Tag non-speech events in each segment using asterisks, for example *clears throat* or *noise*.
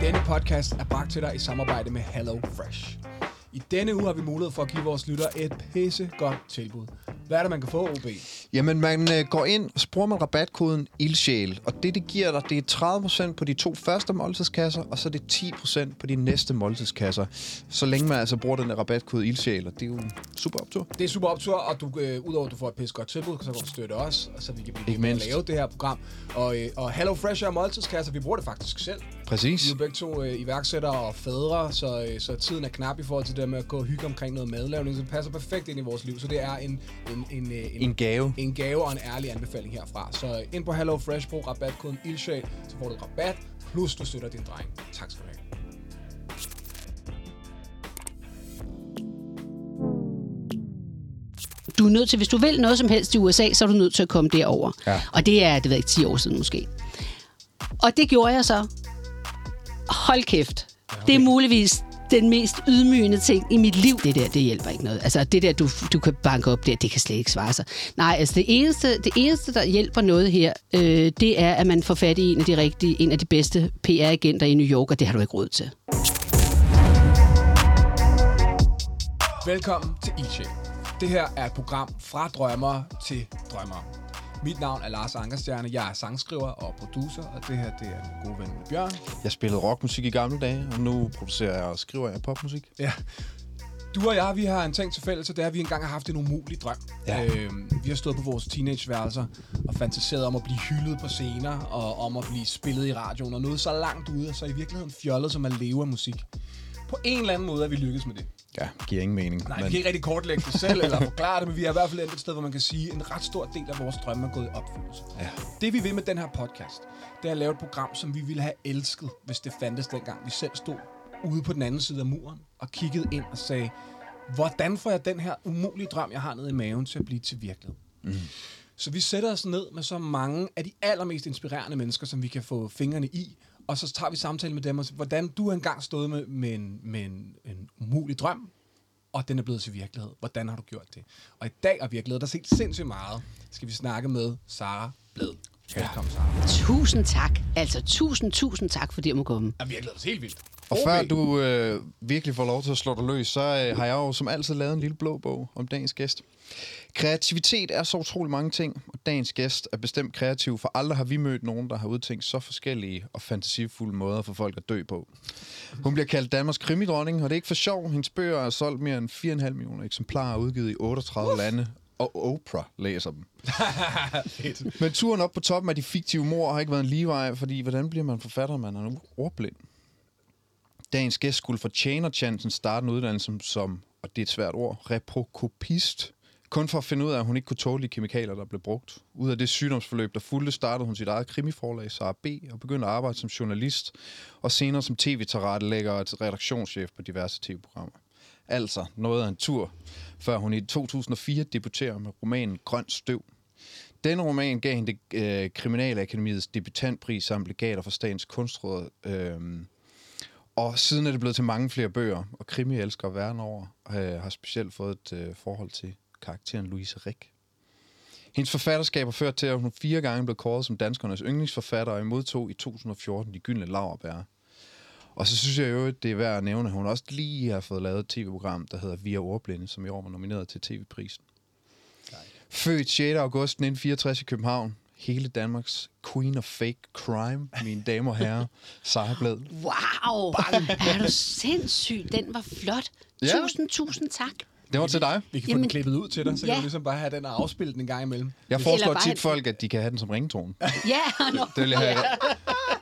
Denne podcast er bragt til dig i samarbejde med Hello Fresh. I denne uge har vi mulighed for at give vores lyttere et pisse godt tilbud. Hvad er det, man kan få, OB? Jamen, man øh, går ind, og så bruger man rabatkoden ILDSJÆL, og det, det giver dig, det er 30% på de to første måltidskasser, og så er det 10% på de næste måltidskasser, så længe man altså bruger den der rabatkode ILDSJÆL, og det er jo en super optur. Det er super optur, og du, øh, udover at du får et pisse godt tilbud, så kan du støtte os, og så vi kan blive ved med at lave det her program. Og, øh, og Hello Fresh er måltidskasser, vi bruger det faktisk selv. Præcis. Vi er begge to øh, iværksættere og fædre, så, øh, så tiden er knap i forhold til det med at gå og hygge omkring noget madlavning, så det passer perfekt ind i vores liv. Så det er en, en, en, øh, En gave. en gave og en ærlig anbefaling herfra. Så ind på Hello Fresh, brug rabatkoden ILDSHAL, så får du rabat, plus du støtter din dreng. Tak skal du have. Du er nødt til, hvis du vil noget som helst i USA, så er du nødt til at komme derover. Ja. Og det er, det ved jeg ikke, 10 år siden måske. Og det gjorde jeg så. Hold kæft. Det er muligvis den mest ydmygende ting i mit liv. Det der, det hjælper ikke noget. Altså, det der, du, du kan banke op der, det kan slet ikke svare sig. Nej, altså, det eneste, det eneste der hjælper noget her, øh, det er, at man får fat i en af de rigtige, en af de bedste PR-agenter i New York, og det har du ikke råd til. Velkommen til ILDSHAL. Det her er et program fra drømmer til drømmer. Mit navn er Lars Ankerstjerne, jeg er sangskriver og producer, og det her det er min gode ven Bjørn. Jeg spillede rockmusik i gamle dage, og nu producerer jeg og skriver jeg popmusik. Ja. Du og jeg, vi har en ting til fælles, og det er, at vi engang har haft en umulig drøm. Ja. Øhm, vi har stået på vores teenageværelser og fantaseret om at blive hyldet på scener, og om at blive spillet i radioen, og noget så langt ude, og så i virkeligheden fjollet som at leve af musik. På en eller anden måde er vi lykkedes med det. Ja, giver ingen mening. Nej, vi kan ikke rigtig kortlægge det selv eller forklare det, men vi er i hvert fald et sted, hvor man kan sige, at en ret stor del af vores drømme er gået i opfyldelse. Ja. Det vi vil med den her podcast, det er at lave et program, som vi ville have elsket, hvis det fandtes dengang vi selv stod ude på den anden side af muren og kiggede ind og sagde, hvordan får jeg den her umulige drøm, jeg har nede i maven, til at blive til virkelighed? Mm. Så vi sætter os ned med så mange af de allermest inspirerende mennesker, som vi kan få fingrene i, og så tager vi samtale med dem og siger, hvordan du har engang stået med, med, en, med en, en umulig drøm, og den er blevet til virkelighed. Hvordan har du gjort det? Og i dag er virkelighed, der er set sindssygt meget, skal vi snakke med Sara Blad. Sara. Tusind tak. Altså, tusind, tusind tak, fordi jeg må komme. Ja, virkelighed er helt vildt. Og OB. før du øh, virkelig får lov til at slå dig løs, så øh, har jeg jo som altid lavet en lille blå bog om dagens gæst. Kreativitet er så utrolig mange ting, og dagens gæst er bestemt kreativ, for aldrig har vi mødt nogen, der har udtænkt så forskellige og fantasifulde måder for folk at dø på. Hun bliver kaldt Danmarks krimidronning, og det er ikke for sjov. Hendes bøger er solgt mere end 4,5 millioner eksemplarer udgivet i 38 lande, og Oprah læser dem. *laughs* Men turen op på toppen af de fiktive mor har ikke været en ligevej, fordi hvordan bliver man forfatter, man er nu ordblind? Dagens gæst skulle fortjene chancen starte en uddannelse som, som, og det er et svært ord, reprokopist. Kun for at finde ud af, at hun ikke kunne tåle de kemikalier, der blev brugt. Ud af det sygdomsforløb, der fulgte, startede hun sit eget krimiforlag, Sara B., og begyndte at arbejde som journalist, og senere som tv-tilrettelægger og redaktionschef på diverse tv-programmer. Altså noget af en tur, før hun i 2004 debuterer med romanen Grøn Støv, denne roman gav hende det, øh, Kriminalakademiets debutantpris samt legater for Statens Kunstråd. Øh, og siden er det blevet til mange flere bøger, og krimi elsker verden over øh, har specielt fået et øh, forhold til karakteren Louise Rick. Hendes forfatterskab har ført til, at hun fire gange blev kåret som danskernes yndlingsforfatter, og modtog i 2014 de gyldne laverbær. Og så synes jeg jo, at det er værd at nævne, at hun også lige har fået lavet et tv-program, der hedder Via Ordblinde, som i år var nomineret til tv-prisen. Født 6. august 1964 i København. Hele Danmarks queen of fake crime, mine damer og herrer. Sara Blad. Wow! Er du sindssyg? Den var flot. Ja. Tusind, tusind tak. Det var til dig. Vi kan få Jamen- den klippet ud til dig, så Ja. kan du ligesom bare have den og afspille den en gang imellem. Jeg foreslår tit folk, at de kan have den som ringtone. Ja, no. Det vil jeg have.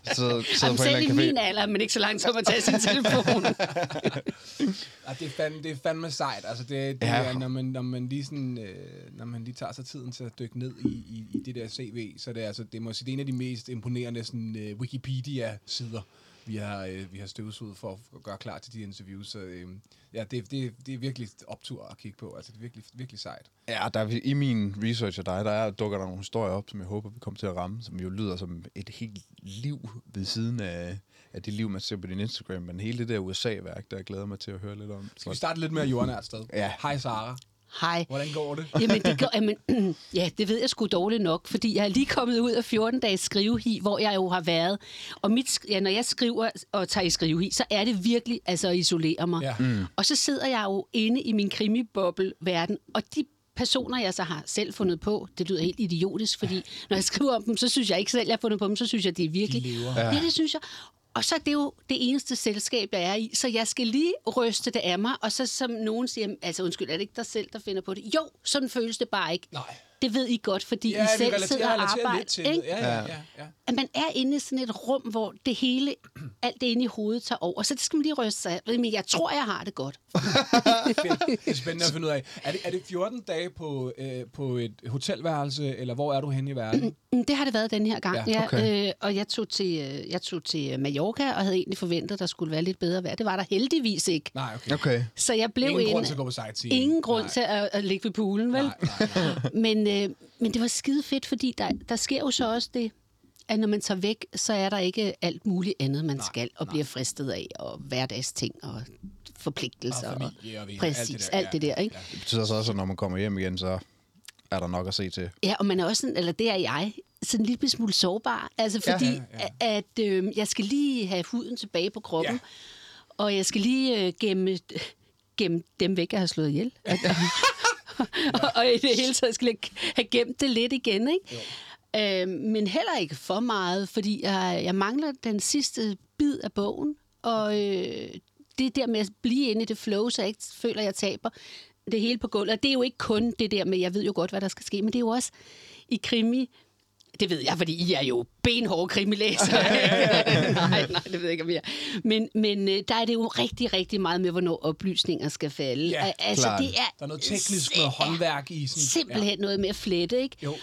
Så, sidder Jamen, på en selv eller i anden min café. alder, men ikke så langt som at tage sin telefon. *laughs* Ja, det, er fandme, det er fandme sejt. Altså, det, det Ja. er, når man, når, man lige sådan, øh, når man lige tager sig tiden til at dykke ned i, i, i det der CV, så det er, altså, det, må det er en af de mest imponerende sådan, øh, Wikipedia-sider, vi har, øh, vi har støvsuget for at gøre klar til de interviews. Så øh, ja, det, det, det er virkelig optur at kigge på. Altså, det er virkelig, virkelig sejt. Ja, der er, i min research af dig, der er, dukker der nogle historier op, som jeg håber, vi kommer til at ramme, som jo lyder som et helt liv ved siden af, af det liv, man ser på din Instagram. Men hele det der USA-værk, der jeg glæder mig til at høre lidt om. Skal vi starte lidt mere jordnært sted? Ja. Hej Sara. Hej. Hvordan går det? Jamen, det går, jamen, *clears throat* ja, det ved jeg sgu dårligt nok, fordi jeg er lige kommet ud af 14 dages skrivehi, hvor jeg jo har været. Og mit, ja, når jeg skriver og tager i skrivehi, så er det virkelig altså at isolere mig. Ja. Mm. Og så sidder jeg jo inde i min krimiboble-verden, og de personer, jeg så har selv fundet på, det lyder helt idiotisk, fordi når jeg skriver om dem, så synes jeg ikke selv, jeg har fundet på dem, så synes jeg, de er virkelig... De lever. Ja. ja, det synes jeg. Og så er det jo det eneste selskab, jeg er i, så jeg skal lige ryste det af mig, og så som nogen siger, altså undskyld, er det ikke dig selv, der finder på det? Jo, sådan føles det bare ikke. Nej. Det ved I godt, fordi Ja, I selv relaterer, sidder jeg og arbejder. lidt til ikke? det. Ja, ja, ja. ja. At man er inde i sådan et rum, hvor det hele, alt det inde i hovedet tager over. Så det skal man lige ryste sig af. Men jeg tror, jeg har det godt. *laughs* Det er spændende at finde ud af. Er det, er det 14 dage på, øh, på et hotelværelse, eller hvor er du henne i verden? Mm, Det har det været den her gang. Ja, Ja, okay. øh, og jeg tog, til, øh, jeg tog til Mallorca, og havde egentlig forventet, at der skulle være lidt bedre vejr. Det var der heldigvis ikke. Nej, okay. Okay. Så jeg blev Ingen inde- grund til at gå på sightseeing. Ingen grund Nej. til at, at ligge ved poolen, vel? Nej, nej, nej. *laughs* Men, øh, men det var skide fedt, fordi der, der sker jo så også det, at når man tager væk, så er der ikke alt muligt andet, man nej, skal, og nej. bliver fristet af, og hverdagsting, og forpligtelser. Og familie og venner, præcis, alt det der, alt ja, det der, ikke? ja. Det betyder så også, at når man kommer hjem igen, så er der nok at se til. Ja, og man er også sådan, eller det er jeg, sådan en lille smule sårbar. Altså fordi, Ja, ja, ja, ja. at øh, jeg skal lige have huden tilbage på kroppen, Ja. ja. og jeg skal lige øh, gemme, gemme dem væk, jeg har slået ihjel. *laughs* *laughs* og, og i det hele taget skal jeg have gemt det lidt igen, ikke? Øh, men heller ikke for meget, fordi jeg, jeg mangler den sidste bid af bogen, og øh, det der med at blive inde i det flow, så jeg ikke føler, at jeg taber det hele på gulvet. Og det er jo ikke kun det der med, jeg ved jo godt, hvad der skal ske, men det er jo også i krimi, det ved jeg, fordi I er jo benhårde krimilæsere. *laughs* nej, nej, det ved jeg ikke, om jeg er. Men, men øh, der er det jo rigtig, rigtig meget med, hvornår oplysninger skal falde. Ja, Al- altså, klart. det er, Der er noget teknisk, noget håndværk i. Sådan, simpelthen noget med at flette, ikke? Jo.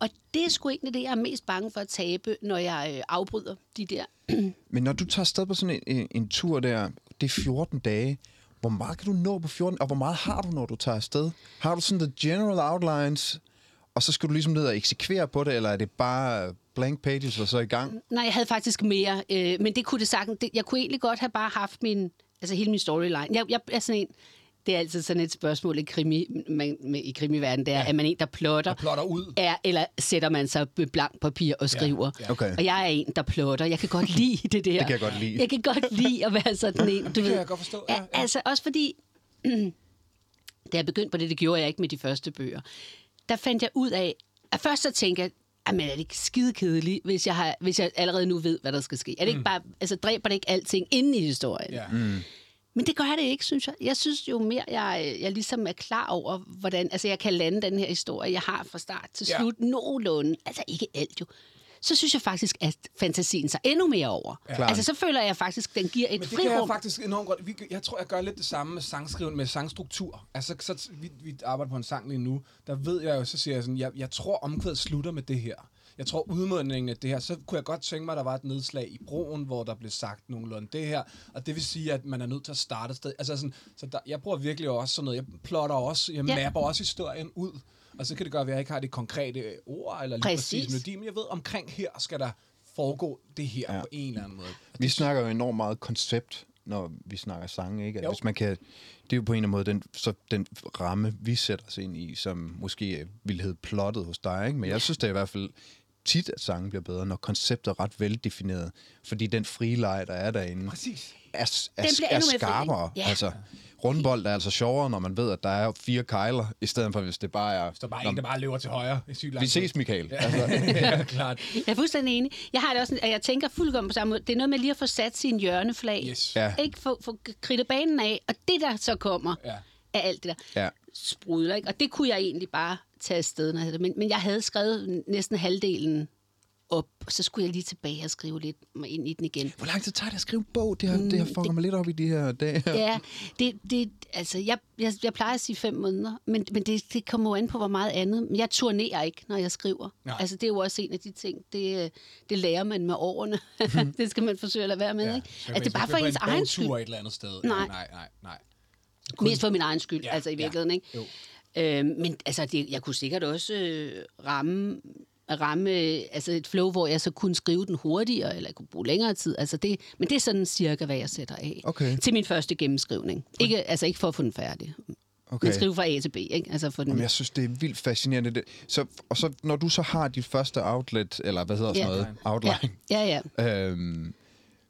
Og det er sgu egentlig det, jeg er mest bange for at tabe, når jeg øh, afbryder de der. *clears throat* Men når du tager afsted på sådan en, en, en tur der, det er 14 dage, hvor meget kan du nå på 14, og hvor meget har du, når du tager afsted? Har du sådan the general outlines, og så skal du ligesom ned og eksekvere på det, eller er det bare blank pages og så i gang? Nej, jeg havde faktisk mere, øh, men det kunne det sagtens. Det, jeg kunne egentlig godt have bare haft min, altså hele min storyline. Jeg, jeg er sådan en, det er altid sådan et spørgsmål i, krimi, man, med, i krimiverdenen, det er, ja. er man en, der plotter, Der plotter ud. er, eller sætter man sig med blank papir og skriver. ja. Okay. Og jeg er en, der plotter. Jeg kan godt lide det der. *laughs* Det kan jeg godt lide. Jeg kan godt lide at være sådan en. Du kan ved. jeg godt forstå, ja, Ja, ja. Altså også fordi, *clears throat* da jeg begyndte på det, det gjorde jeg ikke med de første bøger, der fandt jeg ud af, at først så tænkte jeg, Jamen, er det ikke skide kedeligt, hvis jeg, har, hvis jeg allerede nu ved, hvad der skal ske? Er det ikke bare, altså dræber det ikke alting inde i historien? Ja. Men det gør det ikke, synes jeg. Jeg synes jo mere, jeg, jeg ligesom er klar over, hvordan altså jeg kan lande den her historie, jeg har fra start til Ja. slut nogenlunde. Altså ikke alt jo. Så synes jeg faktisk, at fantasien sig endnu mere over. Ja. Altså så føler jeg faktisk, at den giver et Men det kan jeg frirum. faktisk enormt godt. Vi, jeg tror, jeg gør lidt det samme med sangskriven, med sangstruktur. Altså, så, vi, vi arbejder på en sang lige nu. Der ved jeg jo, så siger jeg sådan, jeg, jeg tror omkvædet slutter med det her. Jeg tror udmådningen af det her, så kunne jeg godt tænke mig, at der var et nedslag i broen, hvor der blev sagt nogenlunde det her. Og det vil sige, at man er nødt til at starte et sted. Altså sådan, så der, jeg bruger virkelig også sådan noget. Jeg plotter også, jeg Ja. mapper også historien ud. Og så kan det godt være, at jeg ikke har det konkrete ord, eller lige præcis, Præcis. melodi, men jeg ved, omkring her skal der foregå det her Ja. på en eller anden måde. Og Vi snakker jo enormt meget koncept, når vi snakker sange, ikke? At Jo. hvis man kan, det er jo på en eller anden måde den, så den ramme, vi sætter os ind i, som måske ville hedde plottet hos dig, ikke? Men jeg synes det er i hvert fald tit, at sangen bliver bedre, når konceptet er ret veldefineret. Fordi den frie leg, der er derinde, Præcis. er, er, Den bliver er skarpere. Ja. Altså, rundbold er altså sjovere, når man ved, at der er fire kejler, i stedet for hvis det bare er... Der er bare Nå, en, der bare løber til højre i lang Vi ses, Michael. Ja, Altså, *laughs* ja klart. Jeg er fuldstændig enig. Jeg har det også, at jeg tænker fuldkommen på samme måde. Det er noget med lige at få sat sin hjørneflag. Yes. Ja. Ikke få, få kridtet banen af, og det der så kommer Ja. af alt det der ja. sprudler. Ikke? Og det kunne jeg egentlig bare tage afsted, når jeg havde det. Men, men jeg havde skrevet næsten halvdelen op, og så skulle jeg lige tilbage og skrive lidt mig ind i den igen. Hvor lang tid tager det at skrive bog? Det har, det har fucker mig lidt op i de her dage. her. Ja, det, det, altså, jeg, jeg, jeg plejer at sige fem måneder, men, men det, det kommer jo an på, hvor meget andet. Men jeg turnerer ikke, når jeg skriver. Nej. Altså, det er jo også en af de ting, det, det lærer man med årene. *laughs* det skal man forsøge at lade være med, ikke? Så At det er bare for ens egen skyld. et eller andet sted. Nej. nej, nej, nej. Mest for min egen skyld, Ja, ja, altså i ja. virkeligheden, ikke? Jo. Øh, men altså, det, jeg kunne sikkert også øh, ramme, ramme altså et flow, hvor jeg så kunne skrive den hurtigere, eller jeg kunne bruge længere tid. Altså det, men det er sådan cirka, hvad jeg sætter af Okay. til min første gennemskrivning. Ikke, altså ikke for at få den færdig. Okay. Men skrive fra A til B, ikke? Altså for den, Jamen, jeg synes, det er vildt fascinerende. Det. Så, og så, når du så har dit første outlet, eller hvad hedder sådan Ja. noget? Outline. ja, ja. Øhm,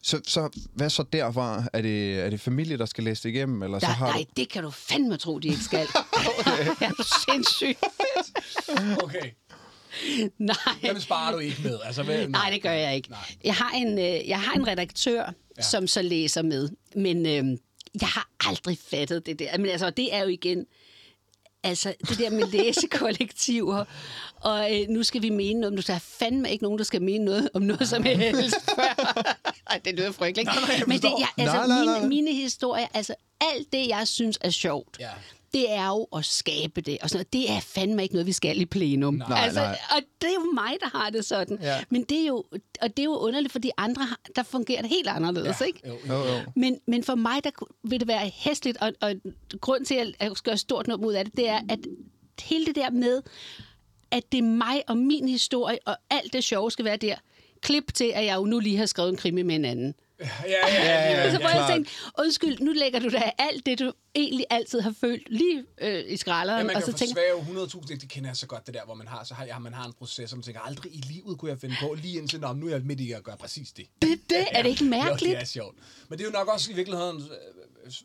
så, så hvad så derfra? Er det, er det familie, der skal læse det igennem? Eller så Der, har nej, du... det kan du fandme tro, de ikke skal. *laughs* *laughs* er du sindssyg? *laughs* Okay. Nej. Dem sparer du ikke med. Altså, hvad, Nej, det gør jeg ikke. Nej. Jeg har en, øh, jeg har en redaktør, ja. som så læser med, men øh, jeg har aldrig fattet det der. Men altså, det er jo igen, altså det der med læsekollektiver, og øh, nu skal vi mene noget, nu der er fandme ikke nogen, der skal mene noget om noget som helst før. *laughs* Ej, det lyder frygteligt. Nej, nej, jeg men det, jeg, altså, nej, nej, nej. Mine, mine historier, altså alt det, jeg synes er sjovt, Ja. Det er jo at skabe det. Og sådan noget. Det er fandme ikke noget, vi skal i plenum. Nej, altså, nej. Og det er jo mig, der har det sådan. Ja. Men det er jo, og det er jo underligt, fordi andre, har, der fungerer det helt anderledes, ikke? Jo, jo. Jo. Men, men for mig, der vil det være hæsligt, og, og grund til, at jeg skal gøre stort nummer ud af det, det er, at hele det der med, at det er mig og min historie, og alt det sjove skal være der. Klip til, at jeg jo nu lige har skrevet en krimi med en anden. Ja, ja, ja. ja, Ja, så ja. hvor jeg tænkte, undskyld, nu lægger du da alt det, du egentlig altid har følt lige øh, i skralderen. Ja, man og kan så tænker, forsvære 100.000, det kender jeg så godt, det der, hvor man har, så har, ja, man har en proces, og man tænker, aldrig i livet kunne jeg finde på, lige indtil, nu er jeg midt i at gøre præcis det. det, det, er det ikke mærkeligt? *laughs* Jo, det er sjovt. Men det er jo nok også i virkeligheden øh,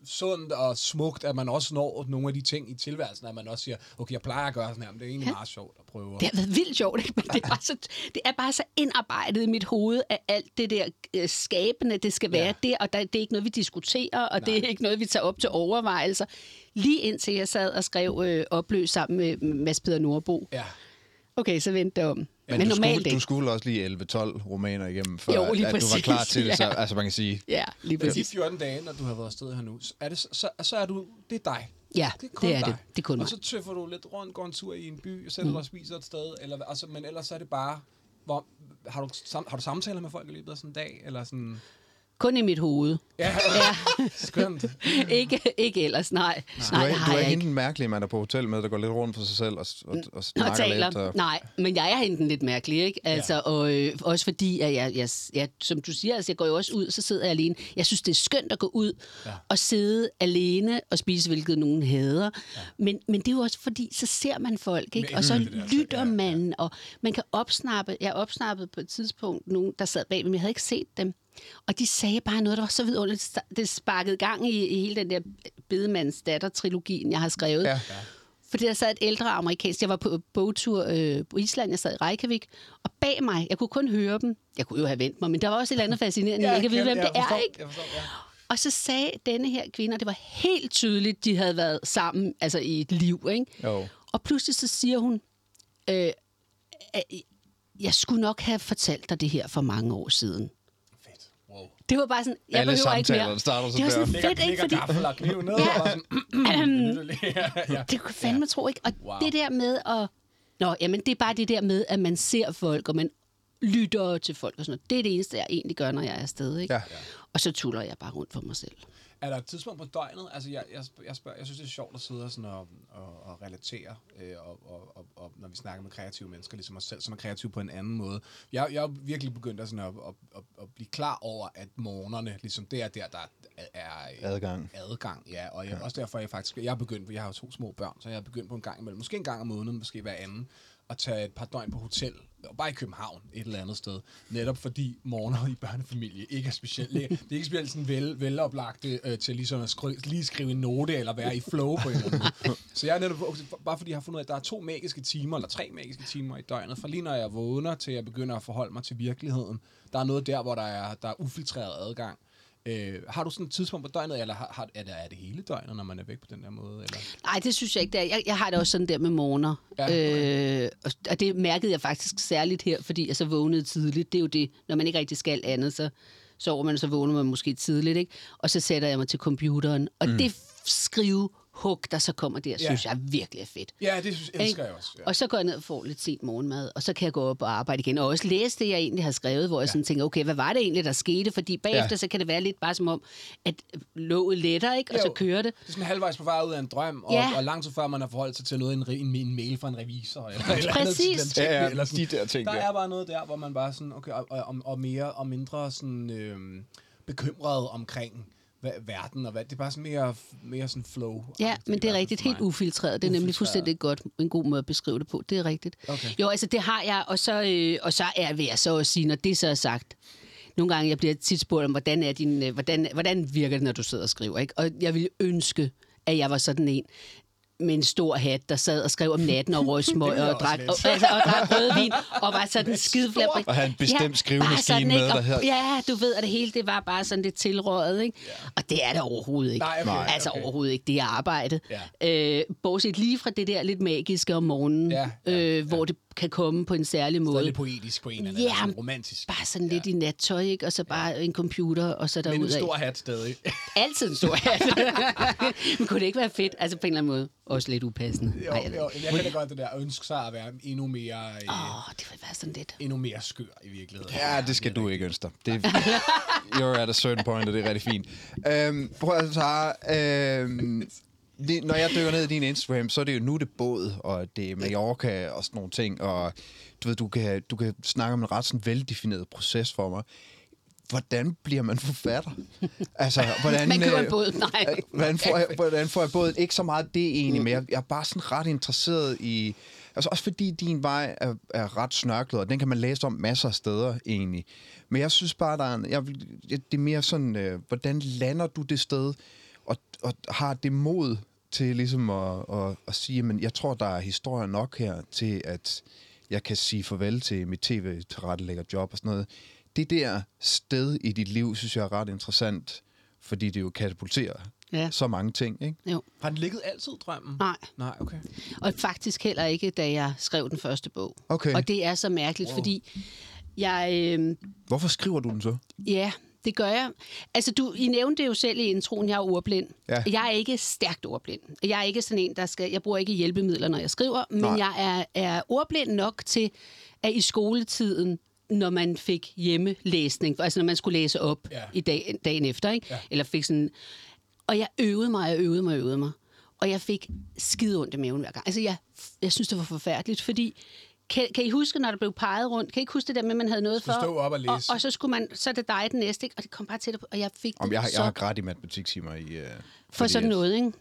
sundt og smukt, at man også når nogle af de ting i tilværelsen, at man også siger, okay, jeg plejer at gøre sådan her, men det er egentlig meget sjovt at prøve. Det har været vildt sjovt, ikke? Men det er, bare så, det er bare så indarbejdet i mit hoved, at alt det der øh, skabende, det skal være Ja. der, og der, det er ikke noget, vi diskuterer, og Nej. det er ikke noget, vi tager op til overvejelser. Lige indtil jeg sad og skrev øh, opløs sammen med Mads Peder Nordbo. Ja. Okay, så vendte det om. Men, Men, du, normalt skulle, ikke. du skulle også lige 11-12 romaner igennem, før Jo, at, lige at du var præcis, klar til *laughs* det. Så, ja. altså man kan sige, Ja, lige Men de præcis. 14 dage, når du har været afsted her nu, så er det, så, så, så er du, det er dig. Ja, det er, kun det er dig. det. Det er kun Og så tøffer du lidt rundt, går en tur i en by, sætter mm. dig og spiser et sted, eller, altså, men ellers er det bare, hvor, har, du, sam, har du samtaler med folk i løbet af sådan en dag, eller sådan... Kun i mit hoved. Ja, Ja, *laughs* skønt. *laughs* ikke, ikke ellers, nej. du Nej, er, det du har er jeg hende ikke. den mærkelige, man er på hotel med, der går lidt rundt for sig selv og, og, og og snakker taler. lidt. Og, Nej, men jeg er hende lidt mærkelig, ikke? Altså, Ja. og øh, også fordi, at jeg, jeg, jeg, som du siger, altså, jeg går jo også ud, så sidder jeg alene. Jeg synes, det er skønt at gå ud Ja. og sidde alene og spise, hvilket nogen hader. Ja. Men, men det er jo også fordi, så ser man folk, ikke? Men Og så der, lytter ja, ja. man, og man kan opsnappe. Jeg opsnappede på et tidspunkt nogen, der sad bag, men jeg havde ikke set dem. Og de sagde bare noget, der var så vidunderligt. Det sparkede gang i, i hele den der bedemands datter-trilogien, jeg har skrevet. Ja. Fordi der sad et ældre amerikansk, jeg var på bogtur øh, på Island, jeg sad i Reykjavik, og bag mig, jeg kunne kun høre dem, jeg kunne jo have vendt mig, men der var også et eller andet fascinerende, ja, jeg kan vide, hvem jeg det forstår, er, ikke? Jeg forstår, ja. Og så sagde denne her kvinde, og det var helt tydeligt, de havde været sammen, altså i et liv, ikke? Jo. Og pludselig så siger hun, øh, jeg skulle nok have fortalt dig det her for mange år siden. Det var bare sådan, jeg Alle behøver ikke samtaler mere. starter det var sådan sådan der. fedt, ikke? Fordi gaffel og kniv ned, og bare sådan, *clears throat* ja, ja. Det kunne fandme tro, ikke? Og wow. det der med at... Nå, jamen, det er bare det der med, at man ser folk, og man lytter til folk og sådan noget. Det er det eneste, jeg egentlig gør, når jeg er afsted, ikke? Ja. Og så tuller jeg bare rundt for mig selv. Er der et tidspunkt på døgnet? Altså, jeg, jeg, jeg, spørger, jeg synes, det er sjovt at sidde og, sådan og, og, og relatere, øh, og, og, og, og, når vi snakker med kreative mennesker, ligesom os selv, som er kreative på en anden måde. Jeg, jeg er virkelig begyndt at, sådan at, at, at, at blive klar over, at morgenerne, ligesom det er der, der er Adgang. adgang, ja. Og jeg, også derfor er jeg faktisk, jeg er begyndt, for jeg har jo to små børn, så jeg er begyndt på en gang imellem, måske en gang om måneden, måske hver anden, at tage et par døgn på hotel, bare i København, et eller andet sted. Netop fordi morgener i børnefamilie ikke er specielt. Det er ikke specielt sådan vel, veloplagte øh, til ligesom at skri, lige skrive en note, eller være i flow på en eller anden måde. Så jeg er netop, bare fordi jeg har fundet ud af, at der er to magiske timer, eller tre magiske timer i døgnet, fra lige når jeg vågner, til jeg begynder at forholde mig til virkeligheden. Der er noget der, hvor der er, der er ufiltreret adgang. Øh, har du sådan et tidspunkt på døgnet, eller har, har, er, det, er det hele døgnet, når man er væk på den der måde? Eller? Nej, det synes jeg ikke, det er. Jeg, jeg har det også sådan der med morgener. Ja, okay. øh, og- og det mærkede jeg faktisk særligt her, fordi jeg så vågnede tidligt. Det er jo det, når man ikke rigtig skal andet, så sover man, så vågner man måske tidligt, ikke? Og så sætter jeg mig til computeren, og mm. det skrive hug, der så kommer der, Ja. synes jeg virkelig er fedt. Ja, det synes, elsker jeg også. Ja. Og så går jeg ned og får lidt sent morgenmad, og så kan jeg gå op og arbejde igen. Og også læse det, jeg egentlig har skrevet, hvor jeg sådan tænker, okay, hvad var det egentlig, der skete? Fordi bagefter, Ja. så kan det være lidt bare som om, at låget letter, ikke? Og så Jo. kører det. Det er sådan halvvejs på vej ud af en drøm, og, Ja. og lang tid før man har forholdt sig til noget, en, en, en mail fra en revisor, eller, eller andet Præcis. til den ting, Ja, ja, eller sådan. de der ting Der der. er bare noget der, hvor man bare sådan, okay, og, og, og mere og mindre sådan, øhm, bekymret omkring, verden, og hvad, det er bare sådan mere, mere sådan flow. Ja, men det er rigtigt. Helt ufiltreret. Det er nemlig fuldstændig godt. En god måde at beskrive det på. Det er rigtigt. Okay. Jo, altså det har jeg, og så, øh, og så er vil jeg så også sige, når det så er sagt, nogle gange jeg bliver tit spurgt om, hvordan, er din, øh, hvordan, hvordan virker det, når du sidder og skriver, ikke? Og jeg ville ønske, at jeg var sådan en, med en stor hat, der sad og skrev om natten og røg *laughs* smøg jeg og drak, og, altså, og drak rødvin og var sådan skideflabrik. Og havde en bestemt skrivemaskine bare sådan, med, der Og- hed- Ja, du ved, at det hele det var bare sådan lidt tilrøget, ikke? Og det er det overhovedet ikke. Nej, okay, altså okay. overhovedet ikke. Det er arbejde. Ja. Øh, bortset lige fra det der lidt magiske om morgenen, Ja, ja, øh, hvor det kan komme på en særlig Det er måde. lidt poetisk på en eller anden, Ja, sådan romantisk. Bare sådan lidt i nattøj, ikke? Og så bare en computer, og så Men en derudad. stor hat stadig. *laughs* Altid en stor hat. *laughs* Men kunne det ikke være fedt? Altså på en eller anden måde. Også lidt upassende. jo, Ej, jeg jo, jeg kan da godt det der, ønske sig at være endnu mere, øh, Åh, det vil være sådan lidt. endnu mere skør i virkeligheden. Ja, det skal du ikke ønske dig. Det, *laughs* you're at a certain point, og det er rigtig fint. Øhm, prøv at Sara, øhm, det, når jeg dykker ned i din Instagram, så er det jo nu det båd, og det er Mallorca og sådan nogle ting, og du ved, du kan, du kan snakke om en ret sådan veldefineret proces for mig. Hvordan bliver man forfatter? Altså, hvordan, *laughs* Man køber en båd. Nej. øh, Hvordan får, jeg, *laughs* hvordan får jeg både ikke så meget det egentlig, men jeg, jeg er bare sådan ret interesseret i... Altså også fordi din vej er, er ret snørklet, og den kan man læse om masser af steder egentlig. Men jeg synes bare, der er en, jeg- det er mere sådan, øh, hvordan lander du det sted, og, og har det mod til ligesom at, at, at sige, men jeg tror, der er historier nok her til, at jeg kan sige farvel til mit tv-tilrettelægger job og sådan noget. Det der sted i dit liv, synes jeg er ret interessant, fordi det jo katapulterer Ja. så mange ting, ikke? Jo. Har den ligget altid, drømmen? Nej. Nej, okay. Og faktisk heller ikke, da jeg skrev den første bog. Okay. Og det er så mærkeligt, wow. fordi jeg... Øh, Hvorfor skriver du den så? Ja, det gør jeg. Altså, du, I nævnte det jo selv i introen, jeg er ordblind. Ja. Jeg er ikke stærkt ordblind. Jeg er ikke sådan en, der skal... Jeg bruger ikke hjælpemidler, når jeg skriver, men Nej. jeg er, er ordblind nok til, at i skoletiden, når man fik hjemmelæsning, altså når man skulle læse op Ja. i dag, dagen efter, ikke? Ja. eller fik sådan... Og jeg øvede mig, og øvede mig, og øvede mig. Og jeg fik skide ondt i maven hver gang. Altså, jeg, jeg synes, det var forfærdeligt, fordi... Kan, kan I huske, når der blev peget rundt? Kan I ikke huske det der med, at man havde noget for? stå op og læse. Og, og så skulle man, så er det dig den næste, ikke? Og det kom bare tættere på, og jeg fik Om det jeg, har, så jeg har grædt i matematiktimer i... Uh, for sådan noget, ikke?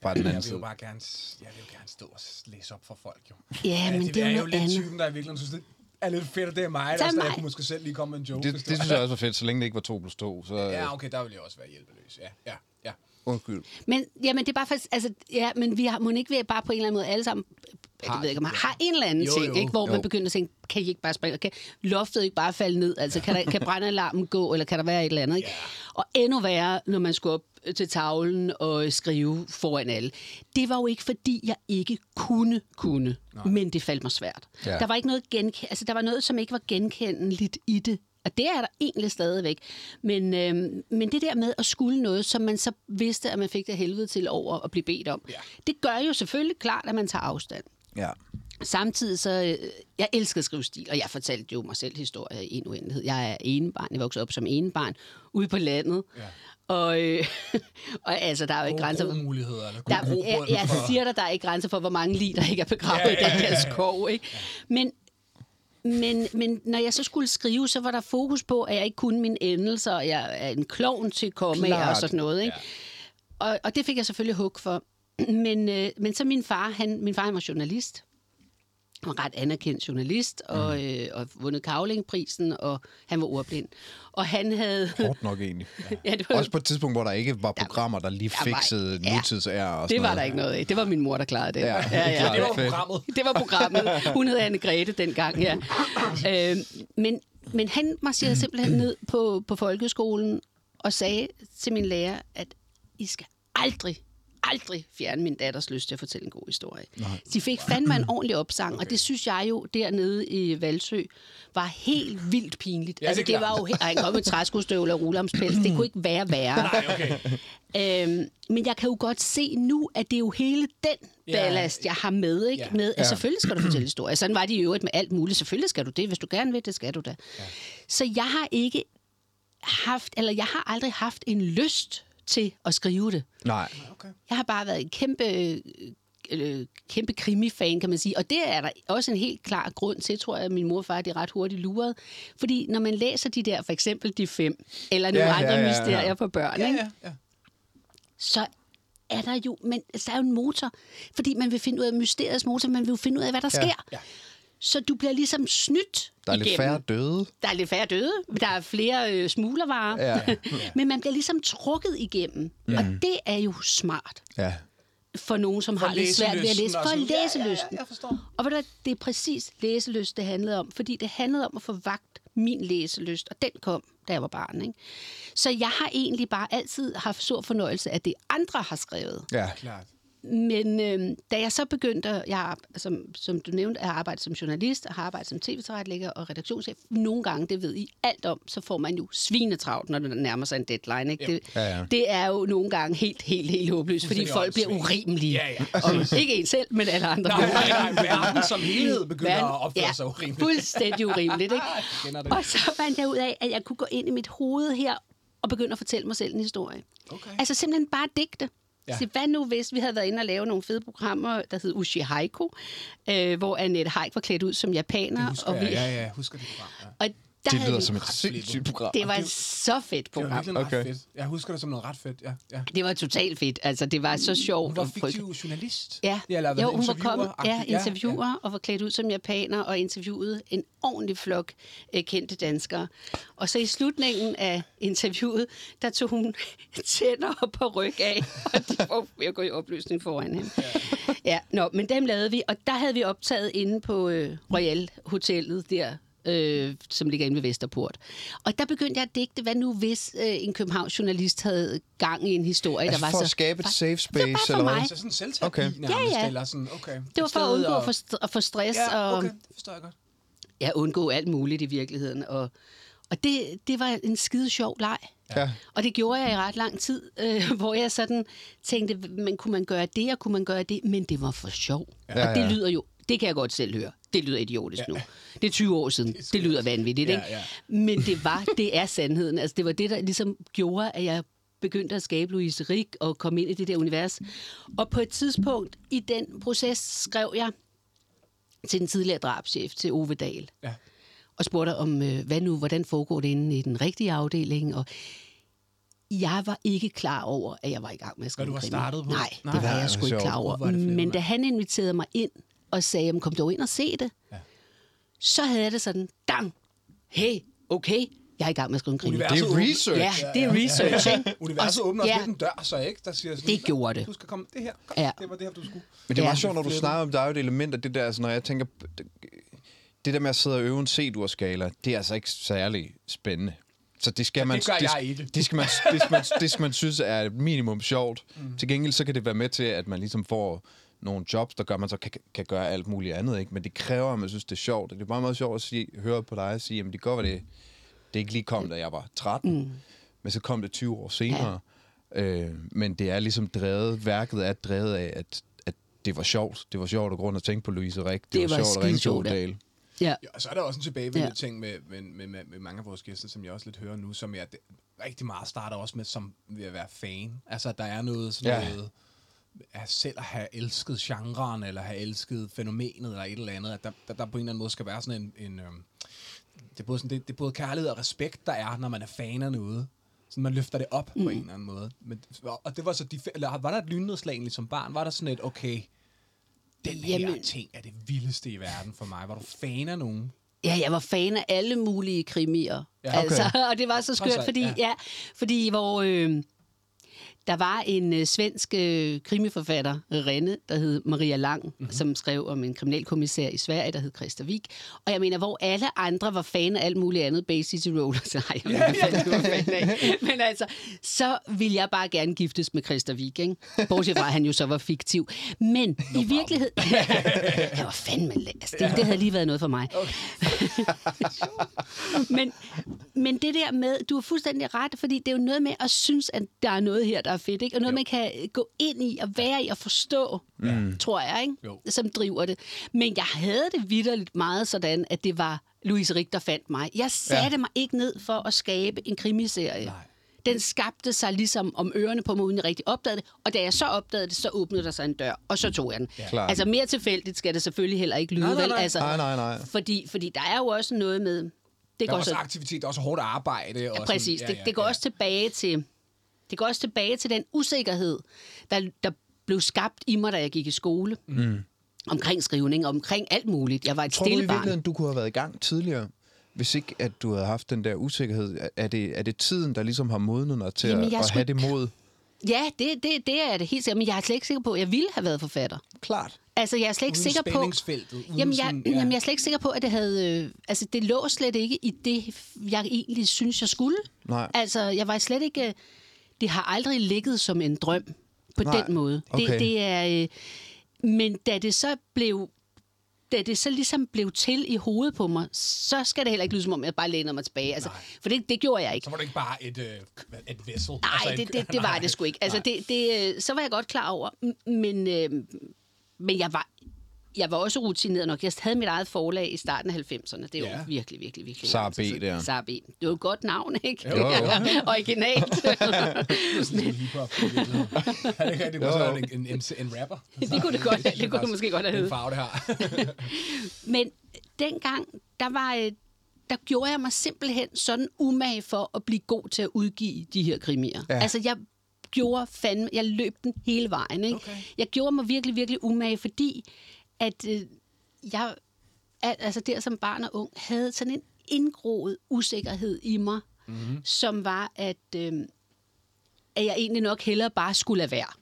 Bare den anden Jeg vil jo bare gerne, jeg vil jo gerne stå og læse op for folk, jo. Ja, men det, det er er jo lidt andet. typen, der i virkeligheden synes, det er lidt fedt, at det er mig, der, så jeg mig. kunne måske selv lige komme med en joke. Det, hvis det synes jeg også var fedt, så længe det ikke var 2 plus 2. Så, Ja, okay, der vil jeg også være hjælpeløs. Ja, ja, ja. Undskyld. Men, jamen, det er bare faktisk, altså, ja, men vi har, må ikke være bare på en eller anden måde alle sammen, har, jeg ved ikke, om har en eller anden Jo, ting, jo. ikke, hvor Jo. man begynder at tænke, kan I ikke bare springe, kan loftet ikke bare falde ned, altså kan, der, kan brændalarmen gå, eller kan der være et eller andet, ikke? Og endnu værre, når man skulle op til tavlen og skrive foran alle. Det var jo ikke, fordi jeg ikke kunne kunne, Nej. men det faldt mig svært. Ja. Der var ikke noget genk- altså, der var noget, som ikke var genkendeligt i det. Og det er der egentlig stadigvæk. Men, øhm, men det der med at skulle noget, som man så vidste, at man fik det helvede til over at blive bedt om, Ja. det gør jo selvfølgelig klart, at man tager afstand. Ja. Samtidig så, øh, jeg elsker at skrive stil, og jeg fortalte jo mig selv historier i en uendelighed. Jeg er enebarn, jeg voksede op som enebarn ude på landet. Ja. Og, øh, *laughs* og altså, der er jo ikke grænser. Gode muligheder, Der, jeg, jeg for- siger dig, der er ikke grænser for, hvor mange lig, der ikke er begravet Ja, ja, ja, ja, i den ja, her ja. skov. Ikke? Men, men, men når jeg så skulle skrive, så var der fokus på, at jeg ikke kunne mine endelser, og jeg er en klovn til kommaer og sådan noget. Ikke? Og, og det fik jeg selvfølgelig hug for. *clears throat* Men, øh, men så min far, han, min far han var journalist. Han var ret anerkendt journalist, og, øh, og vundet Kavlingprisen, og han var ordblind. Og han havde... Hårdt nok egentlig. *laughs* ja, det var, Også på et tidspunkt, hvor der ikke var programmer, der lige der var- fikset ja. nutidsære og sådan det var der noget. ikke noget af. Det var min mor, der klarede det. Ja, ja, *laughs* ja. klart. Det var programmet. Det var programmet. Hun hed Anne Grete dengang, ja. *laughs* Øh, men, men han marcherede simpelthen ned på, på folkeskolen og sagde til min lærer, at I skal aldrig, aldrig fjerne min datters lyst til at fortælle en god historie. Nej. De fik fandme en *clears throat* ordentlig opsang, okay. og det synes jeg jo dernede i Valsø var helt vildt pinligt. Ja, det er altså, det var klart. jo helt, og han kom med træskostøvler og rulamspels. Det kunne ikke være *clears throat* værre. Nej, okay. Øhm, men jeg kan jo godt se nu, at det er jo hele den Ja. ballast, jeg har med. Ikke? Ja. med at selvfølgelig skal du fortælle *clears throat* historier. Sådan var det i øvrigt med alt muligt. Selvfølgelig skal du det. Hvis du gerne vil, det skal du da. Ja. Så jeg har ikke haft, eller jeg har aldrig haft en lyst til at skrive det. Nej. okay. Jeg har bare været en kæmpe øh, øh, kæmpe krimi-fan, kan man sige. Og det er der også en helt klar grund til, tror jeg, at min mor og far det er ret hurtigt luret. Fordi når man læser de der, for eksempel de fem, eller nogle Ja, ja, ja, andre ja, ja, ja. mysterier for børn, Ja, ikke? ja, ja. så er der jo, men der er jo en motor, fordi man vil finde ud af mysteriets motor, man vil jo finde ud af, hvad der Ja. sker. Ja. Så du bliver ligesom snydt Der er lidt igennem. færre døde. Der er lidt færre døde, der er flere øh, smuglervarer, Ja. *laughs* men man bliver ligesom trukket igennem, mm. og det er jo smart Ja. for nogen, som har lidt svært ved at læse. læselysten For sådan- Ja, ja, ja, læselysten. jeg forstår. Og ved du, hvad, det er præcis læselyst, det handlede om, fordi det handlede om at få vagt min læselyst, og den kom, da jeg var barn. Ikke? Så jeg har egentlig bare altid haft stor fornøjelse af det, andre har skrevet. Ja. Klart. Men øh, da jeg så begyndte, jeg som, som du nævnte, at arbejde som journalist, og har arbejdet som tv-tilrettelægger og redaktionschef, nogle gange, det ved I alt om, så får man jo svinetravlt, når det nærmer sig en deadline. Ikke? Det, Ja, ja. det er jo nogle gange helt, helt, helt håbløst, fordi folk bliver urimelige. Ja, ja, og ikke en selv, men alle andre. Nej, nej, nej, verden som helhed begynder Verden- at opføre ja, sig urimeligt. fuldstændig urimeligt. Ikke? det. Og så fandt jeg ud af, at jeg kunne gå ind i mit hoved her og begynde at fortælle mig selv en historie. Okay. Altså simpelthen bare digte. Ja. Så hvad nu hvis vi havde været inde og lave nogle fede programmer, der hed Ushi Haiku, øh, hvor Annette Haik var klædt ud som japaner. Husker og jeg, vi, ja, ja, jeg husker det program. Ja. og der Det lyder som et sindssygt program. det var et så fedt Det var program. okay. ret fedt. Jeg husker det som noget ret fedt, ja. ja. Det var totalt fedt. Altså, det var så sjovt. Hun var fiktiv journalist. Ja, eller hvad jo, hun var kommet, ja, interviewer og var klædt ud som japaner og interviewede en ordentlig flok øh, kendte danskere. Og så i slutningen af interviewet, der tog hun *laughs* tænder op på ryg af, *laughs* og de var ved at gå i opløsning foran hende. Ja, nå, men dem lavede vi, og der havde vi optaget inde på øh, Royal Hotellet der, øh, som ligger inde ved Vesterport. Og der begyndte jeg at digte, hvad nu hvis øh, en Københavns journalist havde gang i en historie, Altså der var for så... at skabe et safe Det space, var bare for mig. Så sådan selvterapi Okay. nærmest, Ja, ja. eller sådan, okay. Det var for at undgå få, st- at få stress Ja, og okay, det forstår jeg godt. ja, undgå alt muligt i virkeligheden. Og, og det, det var en skide sjov leg. Ja. Og det gjorde jeg i ret lang tid, øh, *laughs* hvor jeg sådan tænkte, men kunne man gøre det, og kunne man gøre det? Men det var for sjov. Ja, Ja, og det ja. lyder jo, det kan jeg godt selv høre. Det lyder idiotisk ja. nu. Det er 20 år siden. Det lyder vanvittigt, ikke? ja. Men det var, det er sandheden. Altså, det var det, der ligesom gjorde, at jeg begyndte at skabe Louise Rik og komme ind i det der univers. Og på et tidspunkt i den proces skrev jeg til den tidligere drabschef, til Ove Dahl, Ja. og spurgte om, øh, hvad nu, hvordan foregår det inde i den rigtige afdeling, og jeg var ikke klar over, at jeg var i gang med at skrive du var krimi. startet på- Nej, Nej, det var jeg det sgu ikke klar over. det Men da han inviterede mig ind og sagde, jamen, kom dog ind og se det, Ja. så havde jeg det sådan, dang, hey, okay, jeg er i gang med at skrive en krimi. Universet Det er research. Ja, det er research, ikke? *laughs* Universet Og- åbner også ja. lidt en dør, så ikke? Der siger sådan, Det gjorde det. Du skal komme det her. Kom, Ja. Det var det her, du skulle. Men det er Ja. meget sjovt, når du snakker om, der er jo et element af det der, altså når jeg tænker, det der med at sidde og øve en C-dur-skala, det er altså ikke særlig spændende. Så det skal man, det det, skal man, det skal man, *laughs* det skal man synes er minimum sjovt. Mm. Til gengæld så kan det være med til, at man ligesom får nogle jobs, der gør, at man så kan, kan gøre alt muligt andet. Ikke? Men det kræver, at man synes, det er sjovt. Og det er meget, meget sjovt at sige, høre på dig og sige, at det går, det, det ikke lige kom, da jeg var 13. Mm. Men så kom det 20 år senere. Ja. Øh, men det er ligesom drevet, værket er drevet af, at, at det var sjovt. Det var sjovt at grund at tænke på Louise Rik. Det, Det var, var sjovt at ringe til. Odal. Ja. Ja, og så er der også en tilbagevendende Ja. ting med, med, med, med, med mange af vores gæster, som jeg også lidt hører nu, som jeg det, rigtig meget starter også med, som ved at være fan. Altså, der er noget sådan Ja. noget, selv at have elsket genren, eller have elsket fænomenet, eller et eller andet, at der, der, der på en eller anden måde skal være sådan en... en øhm, det, er både sådan, det, det er både kærlighed og respekt, der er, når man er fan af noget. Så man løfter det op mm. på en eller anden måde. Men, og det var så de, eller var der et lynnedslag egentlig som barn? Var der sådan et, okay, den her Jamen- ting er det vildeste i verden for mig. Var du fan af nogen? Ja, jeg var fan af alle mulige krimier. Ja, okay. altså, *laughs* og det var så skørt, fordi, ja. ja. Ja, fordi hvor øh, der var en øh, svensk øh, krimiforfatter, Renne, der hed Maria Lang, Mhm. mm-hmm. som skrev om en kriminalkommissær i Sverige, der hed Christa Wig. Og jeg mener, hvor alle andre var fan af alt muligt andet, Bay City Roller, så *laughs* nej, jeg fan af. Men altså, så ville jeg bare gerne giftes med Christa Wig, ikke? Bortset fra, at han jo så var fiktiv. Men i virkeligheden... *laughs* jeg var fandme altså, det, det havde lige været noget for mig. *laughs* men, men det der med, du har fuldstændig ret, fordi det er jo noget med at synes, at der er noget her, der er fedt, ikke? og noget, man kan gå ind i og være i og forstå, mm. tror jeg, ikke? Jo. som driver det. Men jeg havde det vidderligt meget sådan, at det var Louise Rik, der fandt mig. Jeg satte ja. mig ikke ned for at skabe en krimiserie. Nej. den skabte sig ligesom om ørerne på mig, uden jeg rigtig opdagede det. Og da jeg så opdagede det, så åbnede der sig en dør, og så tog jeg den. Ja. Altså mere tilfældigt skal det selvfølgelig heller ikke lyde, Nej, nej, vel? nej. Altså, Nej, nej, nej. Fordi, fordi der er jo også noget med... Det Der er går også så, aktivitet, der er også hårdt arbejde. Og ja, præcis. Sådan, det, det går også tilbage til... Det går også tilbage til den usikkerhed, der, der blev skabt i mig, da jeg gik i skole. Mm. Omkring skrivning, omkring alt muligt. Jeg var et Tror du i stille barn. virkeligheden, du kunne have været i gang tidligere, hvis ikke at du havde haft den der usikkerhed? Er det, er det tiden, der ligesom har modnet dig til Jamen, at, at have det mod? Ja, det, det, det er det helt sikkert. Men jeg er slet ikke sikker på, at jeg ville have været forfatter. Klart. Altså, jeg er slet ikke Uden sikker på... spændingsfeltet, uden Jamen, jeg, sådan- ja. jamen, jeg er slet ikke sikker på, at det havde... Øh, altså, det lå slet ikke i det, jeg egentlig synes, jeg skulle. Nej. Altså, jeg var slet ikke... øh, Det har aldrig ligget som en drøm på Nej, den måde. okay. Det, det er... Øh, men da det så blev da det så ligesom blev til i hovedet på mig, så skal det heller ikke lyde som om, jeg bare læner mig tilbage. Altså, for det, det gjorde jeg ikke. Så var det ikke bare et, øh, et vessel. Nej, altså det, et- det, det var *laughs* nej. det sgu ikke. Altså, Nej. det, det, øh, så var jeg godt klar over, men, øh, men jeg var, jeg var også rutineret nok. Jeg havde mit eget forlag i starten af 90'erne. Det er Ja. jo virkelig, virkelig, virkelig tid B. der. Sara B. Det var et godt navn, ikke? Jo, jo. *laughs* Originalt. *laughs* Det er sådan lidt hiphop. Er det ikke rigtigt? Jo, en, en, en, en rapper. *laughs* Det kunne det godt- det kunne det måske godt have Den heddet. farve, det har. Men dengang, der var... øh, Der gjorde jeg mig simpelthen sådan umage for at blive god til at udgive de her krimier. Ja. Altså, jeg gjorde fandme... Jeg løb den hele vejen, ikke? Okay. Jeg gjorde mig virkelig, virkelig umage, fordi at øh, jeg, al- altså der som barn og ung, havde sådan en indgroet usikkerhed i mig, mm-hmm. som var, at, øh, at jeg egentlig nok hellere bare skulle lade være.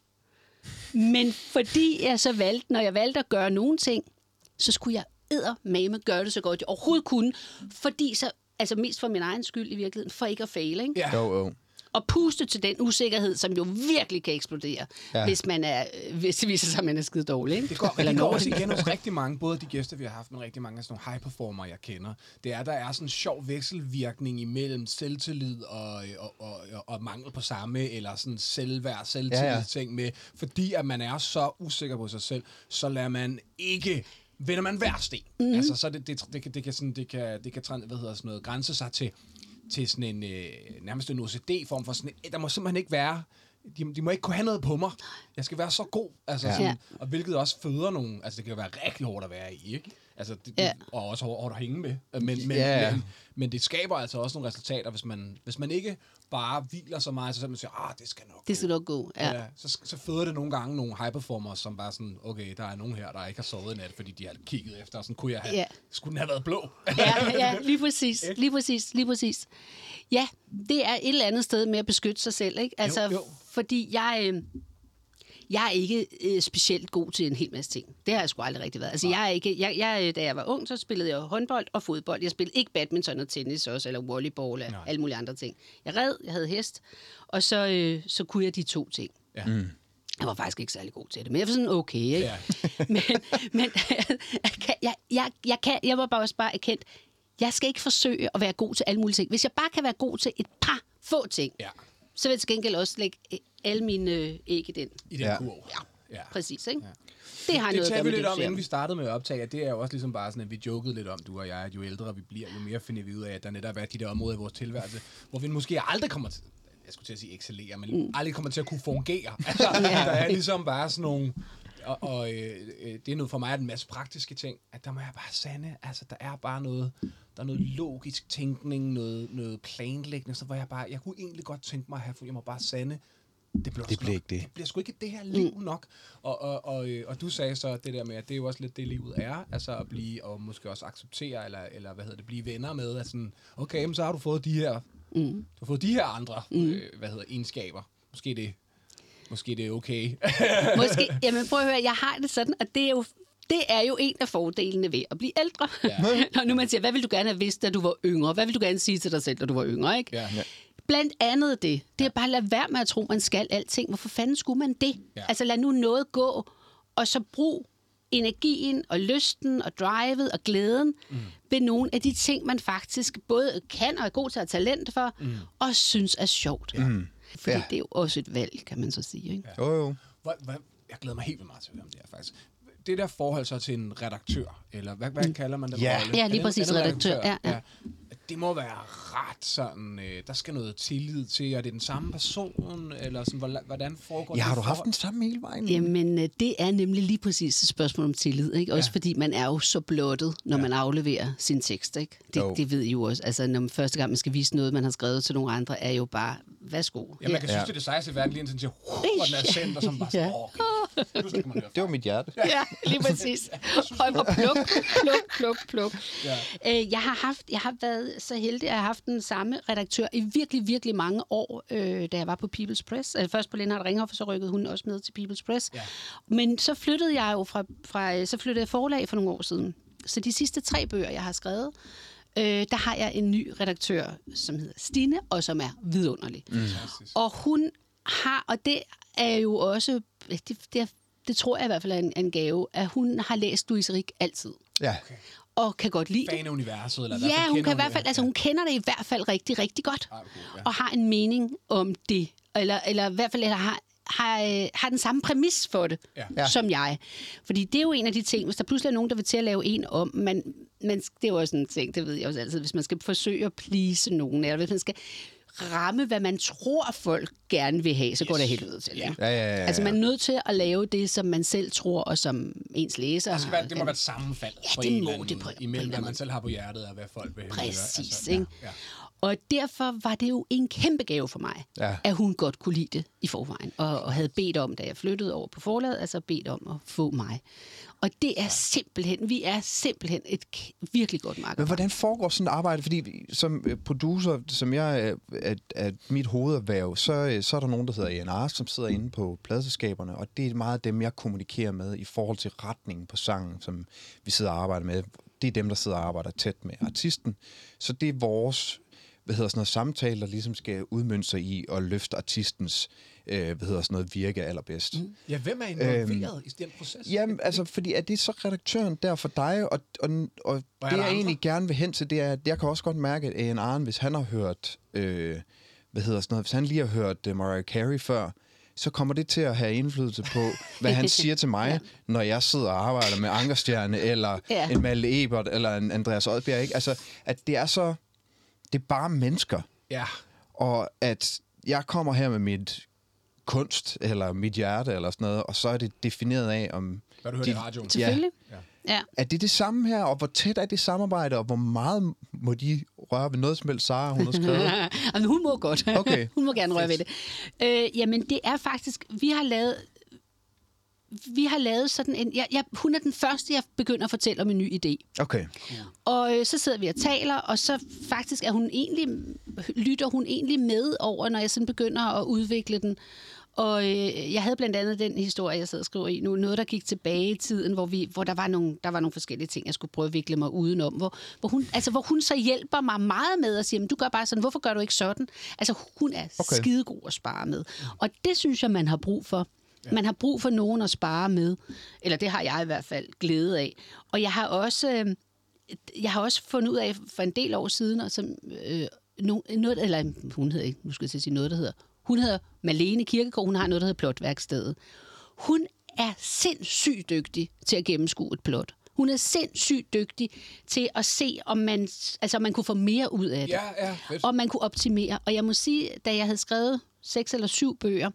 Men fordi jeg så valgte, når jeg valgte at gøre nogle ting, så skulle jeg eddermame gøre det så godt, jeg overhovedet kunne. Fordi så, altså mest for min egen skyld i virkeligheden, for ikke at fejle, ikke? Ja. Jo, jo. Og puste til den usikkerhed, som jo virkelig kan eksplodere, Ja. hvis, man er, hvis det viser sig, at man er skide dårlig. Ikke? Det går, Eller det går også det- igen hos rigtig mange, både de gæster, vi har haft, men rigtig mange af sådan nogle high performer, jeg kender. Det er, der er sådan en sjov vekselvirkning imellem selvtillid og, og, og, og, og mangel på samme, eller sådan selvværd, selvtillid Ja, ja, ting med. Fordi at man er så usikker på sig selv, så lader man ikke vender man hver sten. Mhm. Mm. Altså, så det, det, det, kan, det kan sådan, det kan, det kan hvad hedder sådan noget, grænse sig til, til sådan en, øh, nærmest en OCD-form for sådan, en- der må simpelthen ikke være, de, de må ikke kunne have noget på mig. Jeg skal være så god. Altså, Ja. sådan, og hvilket også føder nogle, altså det kan være rigtig hårdt at være i, ikke? Altså, det, Ja. og også hårdt, at hænge med. Men, men, Ja, men, men det skaber altså også nogle resultater, hvis man, hvis man ikke bare hviler så meget, så selv man siger, ah, det skal nok Det skal gå." nok gå, ja. Ja, så, så føder det nogle gange nogle high performers, som bare sådan, okay, der er nogen her, der ikke har sovet i nat, fordi de har kigget efter, og sådan kunne jeg have, ja. skulle den have været blå? ja, ja, lige præcis, *laughs* lige præcis, lige præcis. Ja, det er et eller andet sted med at beskytte sig selv, ikke? Altså, Jo, jo. fordi jeg, øh, jeg er ikke øh, specielt god til en hel masse ting. Det har jeg sgu aldrig rigtig været. Altså, jeg er ikke, jeg, jeg, øh, da jeg var ung, så spillede jeg håndbold og fodbold. Jeg spillede ikke badminton og tennis også, eller volleyball og Nej. alle mulige andre ting. Jeg red, jeg havde hest, og så, øh, så kunne jeg de to ting. Ja. Mm. Jeg var faktisk ikke særlig god til det, men jeg var sådan okay, ikke? Ja. *laughs* men men *laughs* jeg, jeg, jeg, jeg, kan, jeg var bare også bare erkendt, jeg skal ikke forsøge at være god til alle mulige ting. Hvis jeg bare kan være god til et par få ting, ja, så vil jeg til gengæld også lægge øh, alle mine øh, æg i den. i den Ja. ja. kurv. Ja, ja. præcis, ikke? Ja. Det har Det noget gøre vi lidt om, inden vi startede med at optage, at det er jo også ligesom bare sådan, at vi jokede lidt om, du og jeg, at jo ældre vi bliver, jo mere finder vi ud af, at der netop er de der områder i vores tilværelse, hvor vi måske aldrig kommer til, jeg skulle til at sige excellere, men mm. aldrig kommer til at kunne fungere. *laughs* Altså, der er ligesom bare sådan nogle, og, og øh, øh, det er noget for mig er en masse praktiske ting, at der må jeg bare sande, altså der er bare noget, der er noget logisk tænkning, noget, noget planlægning, så hvor jeg bare, jeg kunne egentlig godt tænke mig at have, for jeg må bare sande, det bliver, Det bliver ikke det. det bliver sgu ikke det her liv mm. nok. Og, og, og, øh, og du sagde så det der med, at det er jo også lidt det, livet er. Altså at blive, og måske også acceptere, eller, eller hvad hedder det, blive venner med. At sådan, okay, men så har du fået de her, mm. du har fået de her andre, mm. øh, hvad hedder egenskaber. Måske det, måske det er okay. *laughs* Måske, *laughs* jamen prøv at høre, jeg har det sådan, at det er jo det er jo en af fordelene ved at blive ældre. Ja. *laughs* Når nu man siger, hvad vil du gerne have vidst, da du var yngre? Hvad vil du gerne sige til dig selv, da du var yngre? Ikke? ja. ja. Blandt andet det. Det er bare at lade være med at tro, man skal alting. Hvorfor fanden skulle man det? Ja. Altså lad nu noget gå, og så brug energien og lysten og drivet og glæden mm. ved nogle af de ting, man faktisk både kan og er god til at have talent for, mm. og synes er sjovt. Ja. Mm. Fordi Ja. ja. det er jo også et valg, kan man så sige. Ikke? Jo, jo. Hvad, jeg glæder mig helt vildt meget til at høre om det her, faktisk. Det der forhold så til en redaktør, eller hvad, hvad kalder man det? Ja. rolle? Ja, lige præcis, en redaktør, ja, ja. Det må være ret sådan, øh, der skal noget tillid til, er det den samme person, eller sådan, hvordan, foregår Ja, har det du haft den samme hele vejen? Jamen, øh, det er nemlig lige præcis et spørgsmål om tillid, ikke? Også Ja. fordi man er jo så blottet, når ja. man afleverer sin tekst, ikke? Det, det ved I jo også. Altså, når man første gang man skal vise noget, man har skrevet til nogle andre, er jo bare, værsgo. Ja, man kan Ja. synes, det er det sejeste i verden, lige indtil den siger, og den er sendt, og så bare sådan, Ja. okay, man høre Det var mit hjerte. Ja, lige præcis. *laughs* Og, og pluk, pluk, pluk, pluk. Ja. Øh, jeg, har haft, jeg har været så heldig, at jeg har haft den samme redaktør i virkelig, virkelig mange år, øh, da jeg var på People's Press. Altså, først på Lindhardt Ringhoff, og så rykkede hun også med til People's Press. Ja. Men så flyttede jeg jo fra, fra så flyttede jeg forlag for nogle år siden. Så de sidste tre bøger, jeg har skrevet, øh, der har jeg en ny redaktør, som hedder Stine, og som er vidunderlig. Mm. Og hun har, og det er jo også, det, det, det tror jeg i hvert fald er en, en gave, at hun har læst Louise Rick altid, Ja. Og kan godt lide det. Fan af universet, eller Ja, hun kender kan i hvert fald, det. altså hun kender det i hvert fald rigtig, rigtig godt. Ah, okay, ja. Og har en mening om det. Eller, eller i hvert fald eller har, har, øh, har den samme præmis for det, Ja. Som jeg. Fordi det er jo en af de ting, hvis der pludselig er nogen, der vil til at lave en om, men, men det er jo også en ting, det ved jeg også altid, hvis man skal forsøge at please nogen, eller hvis man skal ramme, hvad man tror, folk gerne vil have, så går det af helvede til. Ja. Ja, ja, ja, ja. Altså, man er nødt til at lave det, som man selv tror, og som ens læser. Det, skal være, det må være et sammenfald Ja, på det en må det på- imellem, hvad man selv har på hjertet, og hvad folk vil høre. Præcis, Altså, ikke? Ja, ja. Og derfor var det jo en kæmpe gave for mig, Ja. at hun godt kunne lide det i forvejen. Og, og havde bedt om, da jeg flyttede over på forlaget, altså bedt om at få mig. Og det er simpelthen, vi er simpelthen et virkelig godt marked. Men hvordan foregår sådan et arbejde? Fordi som øh, producer, som jeg er, er, er mit hovederhverv, så, øh, så er der nogen, der hedder A&R, som sidder inde på pladselskaberne, og det er meget dem, jeg kommunikerer med i forhold til retningen på sangen, som vi sidder og arbejder med. Det er dem, der sidder og arbejder tæt med artisten. Så det er vores hvad hedder sådan noget, samtale, der ligesom skal udmønte sig i at løfte artistens øh, hvad hedder sådan noget, virke allerbedst. Mm. ja, hvem er involveret i den proces? Jamen, altså, fordi er det så redaktøren der for dig? Og, og, og er det, jeg andre? egentlig gerne vil hen til, det er, at jeg kan også godt mærke, at. Arne, hvis han har hørt, øh, hvad hedder sådan noget, hvis han lige har hørt uh, Mariah Carey før, så kommer det til at have indflydelse på, *laughs* hvad han siger til mig, ja. når jeg sidder og arbejder med Ankerstjerne, eller Ja. en Malte Ebert, eller en Andreas Oddbjerg. Ikke? Altså, at det er så... Det er bare mennesker. Ja, Og at jeg kommer her med mit kunst, eller mit hjerte, eller sådan noget, og så er det defineret af, om... hvad du hørte i radioen. Selvfølgelig. Ja. Ja. Er det det samme her, og hvor tæt er det samarbejde, og hvor meget må de røre ved noget som helst, Sara, hun har skrevet? *laughs* Jamen, hun må godt. Okay. *laughs* hun må gerne røre ved det. Øh, jamen, det er faktisk... Vi har lavet... Vi har lavet sådan en... Jeg, jeg, hun er den første, jeg begynder at fortælle om en ny idé. Okay. Og øh, så sidder vi og taler, og så faktisk er hun egentlig, lytter hun egentlig med over, når jeg sådan begynder at udvikle den. Og øh, jeg havde blandt andet den historie, jeg sidder og skriver i nu, noget, der gik tilbage i tiden, hvor, vi, hvor der, var nogle, der var nogle forskellige ting, jeg skulle prøve at vikle mig udenom, hvor, hvor, hun, altså, hvor hun så hjælper mig meget med at sige, "Men du gør bare sådan, hvorfor gør du ikke sådan? Altså, hun er Okay. skidegod at spare med. Og det synes jeg, man har brug for. Ja. Man har brug for nogen at spare med. Eller det har jeg i hvert fald glæde af. Og jeg har også... Øh, jeg har også fundet ud af for en del år siden, og som, øh, no, noget, eller hun hedder ikke, nu skal jeg til at sige noget, der hedder, hun hedder Malene Kirkegaard, hun har noget, der hedder Plotværkstedet. Hun er sindssygt dygtig til at gennemskue et plot. Hun er sindssygt dygtig til at se, om man, altså, om man kunne få mere ud af det. Ja, ja, fedt. Og man kunne optimere. Og jeg må sige, da jeg havde skrevet seks eller syv bøger,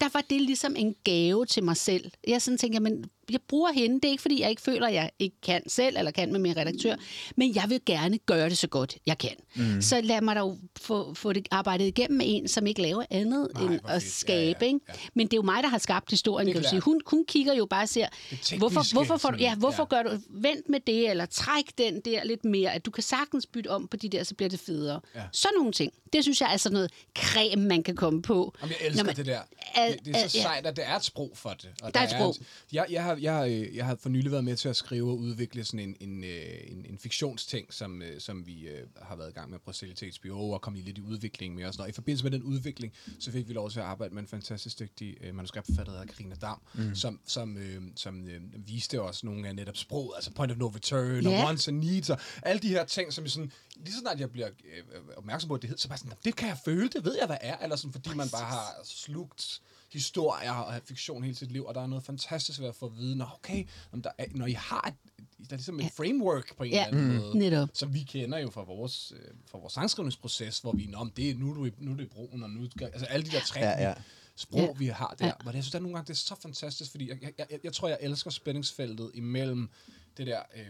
der var det ligesom en gave til mig selv. Jeg sådan tænker, men jeg bruger hende. Det er ikke, fordi jeg ikke føler, at jeg ikke kan selv, eller kan med min redaktør, men jeg vil gerne gøre det så godt, jeg kan. Mm. Så lad mig dog få, få det arbejdet igennem med en, som ikke laver andet Nej, end hvor at. Ja, skabe. ja, ikke? ja. Men det er jo mig, der har skabt historien, Det er kan du sige. Hun, hun kigger jo bare og tekniske, hvorfor, hvorfor, får du, ja, hvorfor ja. gør du, vent med det, eller træk den der lidt mere, at du kan sagtens bytte om på de der, så bliver det federe. Ja. Sådan nogle ting. Det synes jeg er sådan noget creme, man kan komme på. Jamen, jeg elsker man- det der. Al- Det, det er så al- ja. sejt, at det er et sprog for det. Og Der er et sprog. jeg, jeg, har, jeg, har, øh, jeg har for nylig været med til at skrive og udvikle sådan en, en, øh, en, en fiktionsting, som, øh, som vi øh, har været i gang med på Cellitet HBO og kom i lidt i udvikling med os. Og i forbindelse med den udvikling, så fik vi lov til at arbejde med en fantastisk dygtig øh, manuskriptforfatter, der hedder Karina Dam, mm. som, som, øh, som øh, viste os nogle af netop sproget, altså point of no return Ja. og wants and needs og alle de her ting, som sådan, lige så snart jeg bliver øh, opmærksom på, at det hedder, så bare sådan, "Nå, det kan jeg føle, det ved jeg, hvad er, eller sådan, fordi man bare har slugt historier og fiktion hele sit liv, og der er noget fantastisk ved at få at vide, når, okay, om der er, når I har et, der er ligesom et framework på en Ja, eller anden mm. måde, netop. som vi kender jo fra vores, øh, fra vores sangskrivningsproces, hvor vi, Nå, men det, er- nu, er du i, nu er du i broen, og nu skal, altså alle de der tre Ja, ja. sprog, Ja. vi har der. Ja. Men jeg synes, der er nogle gange, det er så fantastisk, fordi jeg, jeg, jeg, jeg tror, jeg elsker spændingsfeltet imellem det der... Øh,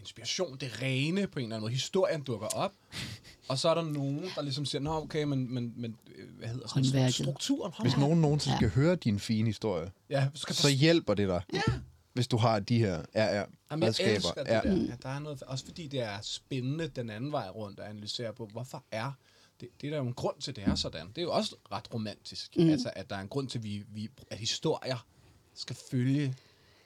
inspiration, det rene på en eller anden måde. Historien dukker op, og så er der nogen, der ligesom siger, nå okay, men, men, men øh, hvad hedder sådan, Håndværket. strukturen, Hvis nogen nogensinde skal høre din fine historie, ja, skal så hjælper det dig. Ja. Hvis du har de her Jamen, jeg elsker det Ja. der. Ja, der er noget, også fordi det er spændende den anden vej rundt at analysere på, hvorfor er det, det er der jo en grund til, det er sådan. Det er jo også ret romantisk. Mm. Altså, at der er en grund til, at, vi, vi, at historier skal følge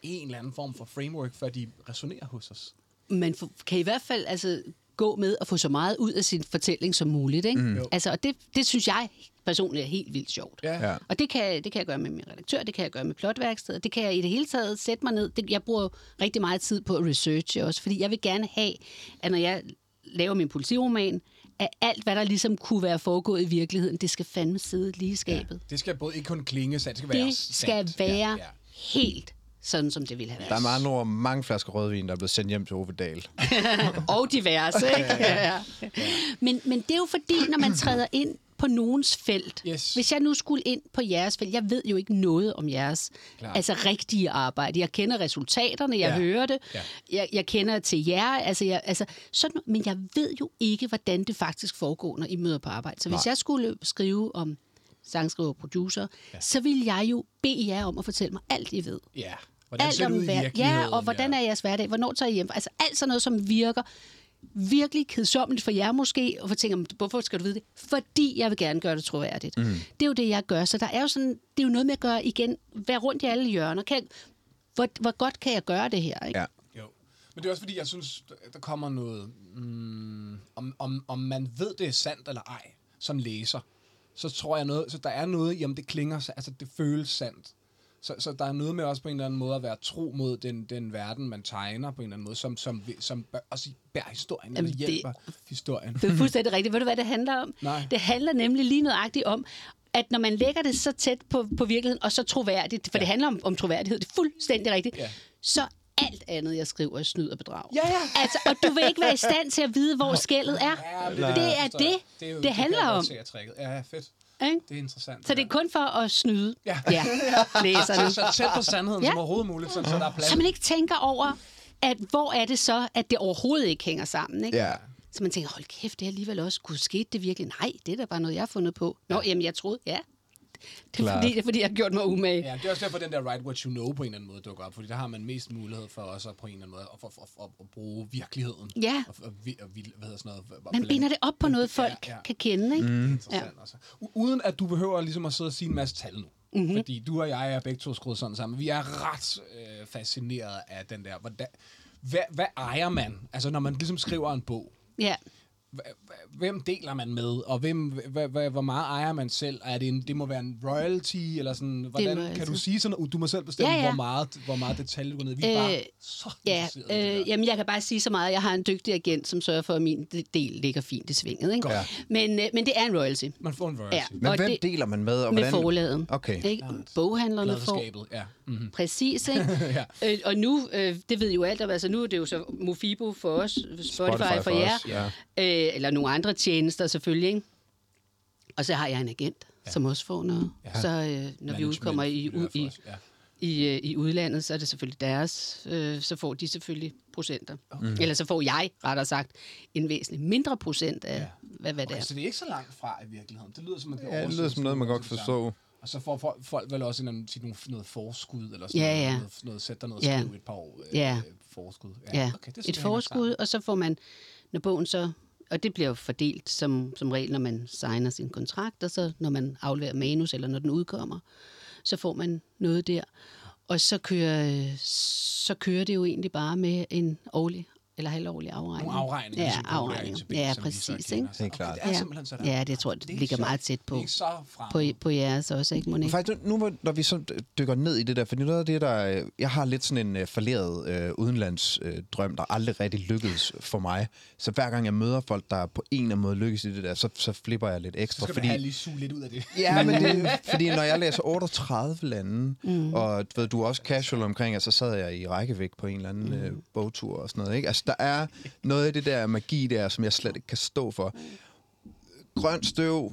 en eller anden form for framework, før de resonerer hos os. Man kan i hvert fald altså, gå med at få så meget ud af sin fortælling som muligt. Ikke? Mm. Altså, og det, det synes jeg personligt er helt vildt sjovt. Ja. Ja. Og det kan, det kan jeg gøre med min redaktør, det kan jeg gøre med plotværkstedet, det kan jeg i det hele taget sætte mig ned. Det, jeg bruger rigtig meget tid på at researche også, fordi jeg vil gerne have, at når jeg laver min politiroman, at alt, hvad der ligesom kunne være foregået i virkeligheden, det skal fandme sidde lige i skabet. Det skal både ikke kun klinge sandt, det skal være Det skal sandt. være Ja, ja. helt sådan, som det ville have været. Der er meget ord mange flasker rødvin, der er blevet sendt hjem til Ove Dahl. *laughs* og diverse. Ikke? ja. Men, men det er jo fordi, når man træder ind på nogens felt. Yes. Hvis jeg nu skulle ind på jeres felt, jeg ved jo ikke noget om jeres Klart. altså rigtige arbejde. Jeg kender resultaterne, jeg Ja. hører det, Ja. jeg, jeg kender til jer, altså, jeg, altså, sådan, men jeg ved jo ikke, hvordan det faktisk foregår, når I møder på arbejde. Så hvis Nej. jeg skulle skrive om sangskriver og producer, ja. så vil jeg jo bede jer om at fortælle mig alt, I ved. Ja. Hvordan alt ser det ud i hver- virkeligheden? Ja, og hvordan er jeres hverdag? Hvornår tager I hjem? Altså alt sådan noget, som virker virkelig kedsommeligt for jer måske, og for tænker, hvorfor skal du vide det? Fordi jeg vil gerne gøre det troværdigt. Mm. Det er jo det, jeg gør. Så der er jo sådan, det er jo noget med at gøre igen, være rundt i alle hjørner. Kan, jeg- hvor, hvor godt kan jeg gøre det her? Ikke? Ja. Jo. Men det er også fordi, jeg synes, der kommer noget... Mm, om, om, om man ved, det er sandt eller ej, som læser, så tror jeg noget... Så der er noget i, om det klinger... Altså, det føles sandt. Så, så der er noget med også på en eller anden måde at være tro mod den, den verden, man tegner på en eller anden måde, som, som, som bør, også bærer historien, Jamen, eller det- hjælper historien. Det er fuldstændig rigtigt. Ved du, hvad det handler om? Nej. Det handler nemlig lige nøjagtigt om, at når man lægger det så tæt på, på virkeligheden, og så troværdigt, for ja. det handler om, om troværdighed, det er fuldstændig rigtigt, Ja. så alt andet, jeg skriver, er snyd og bedrag. Ja, ja. Altså, og du vil ikke være i stand til at vide, hvor skældet er. Ja, det, jeg er det, det, jo, det handler om. Ja, fedt. Ikke? Det er interessant. Så det er kun for at snyde Ja. *laughs* ja, læserne. så, så tæt på sandheden Ja. som overhovedet muligt, sådan, så der er plads. Så man ikke tænker over, at hvor er det så, at det overhovedet ikke hænger sammen. Ikke? Ja. Så man tænker, hold kæft, det er alligevel også, kunne skete det virkelig? Nej, det er da bare noget, jeg har fundet på. Nå, jamen, jeg troede, ja. Det er fordi, det er fordi, jeg har gjort mig umage. Ja, det er også derfor, den der write what you know på en eller anden måde dukker op, fordi der har man mest mulighed for også på en eller anden måde at, for, for, for, at bruge virkeligheden. Ja. Og, og, vi- og, hvad hedder sådan noget? og Man binder det op på noget, folk Ja, ja. kan kende. Ikke? Mm. Interessant ja. også. U- Uden at du behøver ligesom at sidde og sige en masse tal nu. Mhm. Mm-hmm. Fordi du og jeg er begge to skruet sådan sammen. Vi er ret øh, fascineret af den der. Hvordan, hvad, hvad ejer man? Altså når man ligesom skriver en bog. Ja. Hva- Hvem deler man med, og hvem, hvor meget ejer man selv? Er det, en, det må være en royalty, eller sådan, hvordan, royalty. kan du sige sådan, noget? du må selv bestemme, Ja, ja. hvor meget, hvor meget detalje du går ned. Vi er Øh, bare så Ja, øh, jamen jeg kan bare sige så meget. Jeg har en dygtig agent, som sørger for, at min del ligger fint i svinget. Ikke? Godt. Men, øh, men det er en royalty. Man får en royalty. Ja. Men Og hvem det- deler man med? Og Med hvordan? forladen. Okay. Ikke? Boghandlerne får ja. Mm-hmm. Præcis, *laughs* ikke? Ja. øh, og nu, øh, det ved I jo alt om, altså nu er det jo så Mofibo for os, Spotify, Spotify for, for jer, os, ja. øh, eller nogle andre tjenester selvfølgelig, ikke? Og så har jeg en agent, ja. som også får noget. Ja. Så øh, når vi Management udkommer i, u- i, ja. i, øh, i udlandet, så er det selvfølgelig deres, øh, så får de selvfølgelig procenter. Okay. Eller så får jeg, rettere sagt, en væsentligt mindre procent af, ja. hvad, hvad det Okay, er. så det er ikke så langt fra i virkeligheden. Det lyder som, at det Ja, det lyder som noget, man godt kan det forstå. Og så får folk, folk vel også en, sige, nogle, noget forskud, eller sådan Ja, noget, ja. noget, noget, sæt dig ned og Ja. skrive et par år øh, Ja. forskud. Ja, okay, det et det forskud, og så får man, når bogen så, og det bliver jo fordelt som, som regel, når man signer sin kontrakt, og så når man afleverer manus, eller når den udkommer, så får man noget der. Og så kører, så kører det jo egentlig bare med en årlig eller halvårlig afregning. Nogle afregninger, Ja, ligesom på afregninger. ATP, Ja, som vi så præcis. Ikke? Helt klart. Okay, det er simpelthen sådan. Ja, det tror jeg, det, er ikke ligger så- meget tæt Det på. er så. På, på jeres også, ikke, Monique? Faktisk, nu når vi så dykker ned i det der, for noget af det, der... øh, Jeg har lidt sådan en uh, falderet uh, udenlandsdrøm, uh, drøm, der aldrig rigtig lykkedes for mig. Så hver gang jeg møder folk, der på en eller anden måde lykkes i det der, så, så flipper jeg lidt Så ekstra. skal fordi, man have lige suge lidt ud af det. Ja, men det er *laughs* fordi, når jeg læser 38 lande, mm. og du ved, du er også casual omkring, at så sad jeg i rækkevægt på en eller anden mm. øh, bogtur og sådan noget. Ikke? Altså, der er noget af det der magi der, som jeg slet ikke kan stå for. Grønt støv,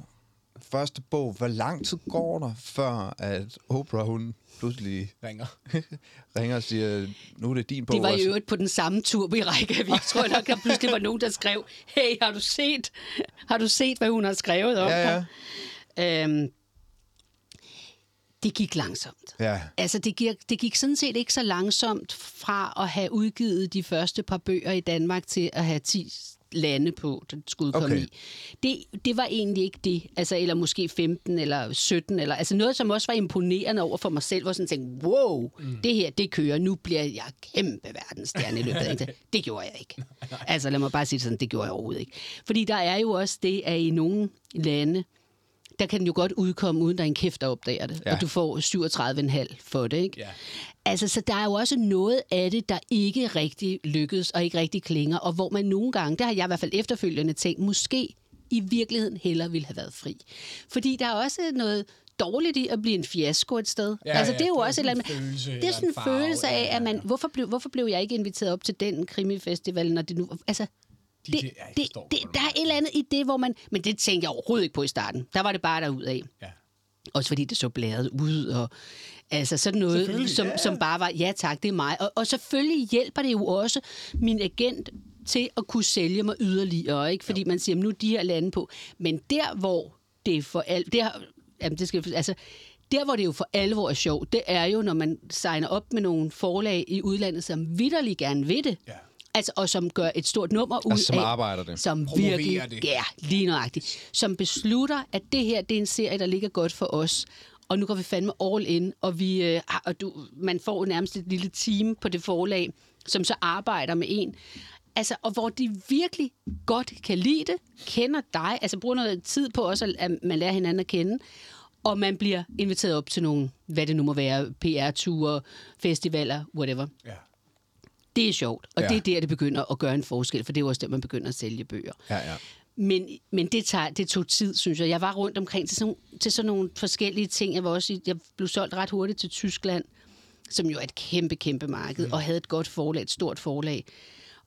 første bog. Hvor lang tid går der, før at Oprah, hun pludselig Ringer. *laughs* ringer og siger, nu er det din bog Det var i også. øvrigt på den samme tur i Reykjavik, *laughs* tror jeg nok, der pludselig var nogen, der skrev, hey, har du set, har du set hvad hun har skrevet om Ja, dig? Øhm, det gik langsomt. Ja. Altså, det gik, det gik sådan set ikke så langsomt fra at have udgivet de første par bøger i Danmark til at have 10 lande på, den skulle udkomme Okay. i. Det, det var egentlig ikke det. Altså, eller måske 15 eller 17. Eller, altså noget, som også var imponerende over for mig selv, hvor sådan tænkte, wow, mm. det her, det kører. Nu bliver jeg kæmpe verdensstjerne i løbet af det. *laughs* Det gjorde jeg ikke. Altså, lad mig bare sige det sådan, det gjorde jeg overhovedet ikke. Fordi der er jo også det, at i nogle lande, der kan den jo godt udkomme, uden der er en kæft, der opdager det. Ja. Og du får 37,5 for det, ikke? Ja. Altså, så der er jo også noget af det, der ikke rigtig lykkes og ikke rigtig klinger, og hvor man nogle gange, det har jeg i hvert fald efterfølgende tænkt, måske i virkeligheden heller ville have været fri. Fordi der er også noget dårligt i at blive en fiasko et sted. Ja, altså, det er jo det er også et sådan eller andet... følelse Det er sådan en følelse af, ja, ja, at man... Hvorfor blev, hvorfor blev jeg ikke inviteret op til den krimifestival, når det nu... Altså, De, det, det, ja, det, det, der er et eller andet i det, hvor man... Men det tænkte jeg overhovedet ikke på i starten. Der var det bare derudad. Ja. Også fordi det så blæret ud, og altså sådan noget, som, ja, som bare var, ja tak, det er mig. Og, og selvfølgelig hjælper det jo også min agent til at kunne sælge mig yderligere, ikke? Fordi man siger, nu er de her lande på. Men der, hvor det er for alt... Der, jamen, det skal, altså, der, hvor det jo for alvor er sjovt, det er jo, når man signer op med nogle forlag i udlandet, som vidderligt gerne vil det. Ja. Altså, og som gør et stort nummer ud Altså, som af... arbejder det. Som Promoverer virkelig... det. Ja, lige nøjagtigt. Som beslutter, at det her, det er en serie, der ligger godt for os. Og nu går vi fandme all in, og, vi, øh, og du, man får nærmest et lille team på det forlag, som så arbejder med en. Altså, og hvor de virkelig godt kan lide det, kender dig, altså bruger noget tid på også, at- at man lærer hinanden at kende, og man bliver inviteret op til nogle, hvad det nu må være, PR-ture, festivaler, whatever. Ja. Det er sjovt, og Ja. det er der, det begynder at gøre en forskel, for det er jo også der, man begynder at sælge bøger. Ja, ja. Men, men det, tager, det tog tid, synes jeg. Jeg var rundt omkring til sådan, til sådan nogle forskellige ting. Jeg, var også, jeg blev solgt ret hurtigt til Tyskland, som jo er et kæmpe, kæmpe marked, mm. og havde et godt forlag, et stort forlag,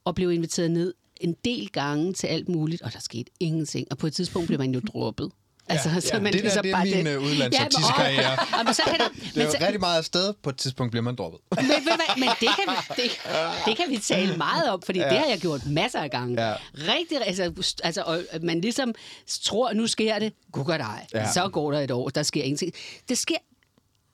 og blev inviteret ned en del gange til alt muligt, og der skete ingenting. Og på et tidspunkt blev man jo *laughs* droppet. Altså, Ja, så ja. man Det der, ligesom det er bare min den- øh, udlandsartistkarriere. Ja, men, og, så kan det, *laughs* Det men, er så, jo rigtig meget afsted. På et tidspunkt bliver man droppet. men, hvad, men det, kan vi, det, det kan vi tale meget om, fordi ja. det har jeg gjort masser af gange. Ja. Rigtig, altså, altså, og man ligesom tror, nu sker det, gud dig. Ja. Ja. Så går der et år, der sker ingenting. Det sker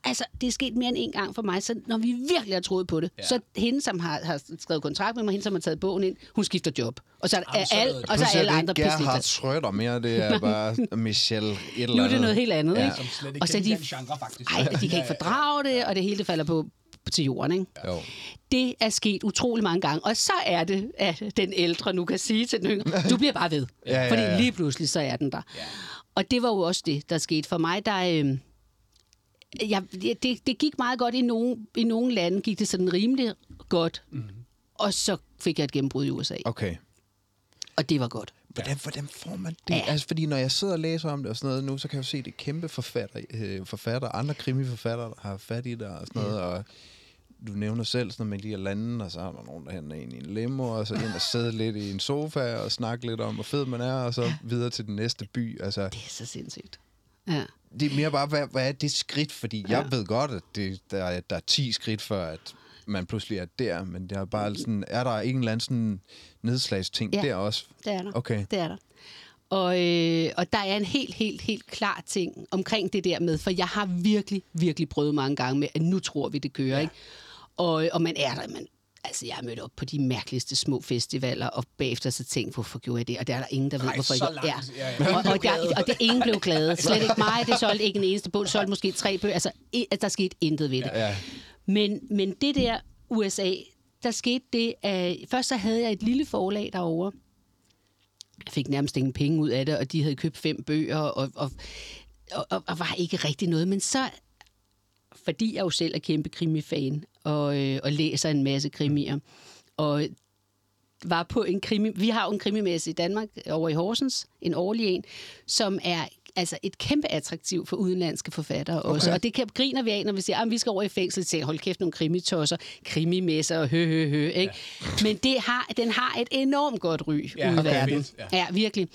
Altså, det er sket mere end en gang for mig, så når vi virkelig har troet på det, Ja. så hende, som har, har skrevet kontrakt med mig, hende, som har taget bogen ind, hun skifter job. Og så er, Jamen, så er det- og så er alle andre ikke Gerhard. Schrøder mere, det er *laughs* bare Michelle et eller Nu er andet. det noget helt andet, Ja. ikke? Som slet ikke Og så de, genre, faktisk. ej, de kan ikke fordrage det, og det hele det falder på, til jorden, ikke? Jo. Det er sket utrolig mange gange, og så er det, at den ældre nu kan sige til den yngre, *laughs* du bliver bare ved. Ja, ja, Fordi ja. lige pludselig, så er den der. Ja. Og det var jo også det, der skete for mig. Der, øh, jeg, det, det gik meget godt i nogle, i nogle lande, gik det sådan rimelig godt. Mm. Og så fik jeg et gennembrud i USA, Okay. og det var godt. Hvordan, hvordan får man det? Ja. Altså, fordi når jeg sidder og læser om det og sådan noget nu, så kan jeg jo se, det er kæmpe forfatter, øh, forfatter, andre krimiforfattere, der har fat i det og sådan noget, og du nævner selv sådan med de her lande, og så er der nogen, der henter en i en limo, og så ind og sidde lidt i en sofa og snakke lidt om, hvor fed man er, og så videre til den næste by. Altså, Det er så sindssygt. Ja. det er mere bare, hvad, hvad er det skridt? Fordi ja. jeg ved godt, at det, der, er, der er 10 skridt før, at man pludselig er der, men det er bare sådan, er der en eller anden sådan nedslagsting Ja. der også? Det er der. Okay. Det er der. Og, øh, og der er en helt, helt, helt klar ting omkring det der med, for jeg har virkelig, virkelig prøvet mange gange med, at nu tror vi, det kører, ja. ikke? Og, og man er der, man, altså jeg har mødt op på de mærkeligste små festivaler, og bagefter så tænkt, hvorfor gjorde jeg det? Og der er der ingen, der ved, hvorfor jeg langt. Ja, ja. Og, og, der, og det ingen blev glade. *laughs* Slet ikke mig, det solgte ikke en eneste bog, det solgte måske tre bøger. Altså, der skete intet ved det. Ja. Men, men det der USA, der skete det, at først så havde jeg et lille forlag derovre. Jeg fik nærmest ingen penge ud af det, og de havde købt fem bøger, og, og, og, og var ikke rigtig noget. Men så, fordi jeg jo selv er kæmpe krimifan, og, øh, og læser en masse krimier, og var på en krimi... Vi har jo en krimimesse i Danmark over i Horsens, en årlig en, som er altså et kæmpe attraktiv for udenlandske forfattere okay. også. Og det kan griner vi af, når vi siger, at vi skal over i fængsel, til hold kæft, nogle krimitosser, krimimesser og hø, hø, hø. Ikke? Ja. Men det har, den har et enormt godt ry Ja, ude i verden. vildt, ja. Ja, virkelig.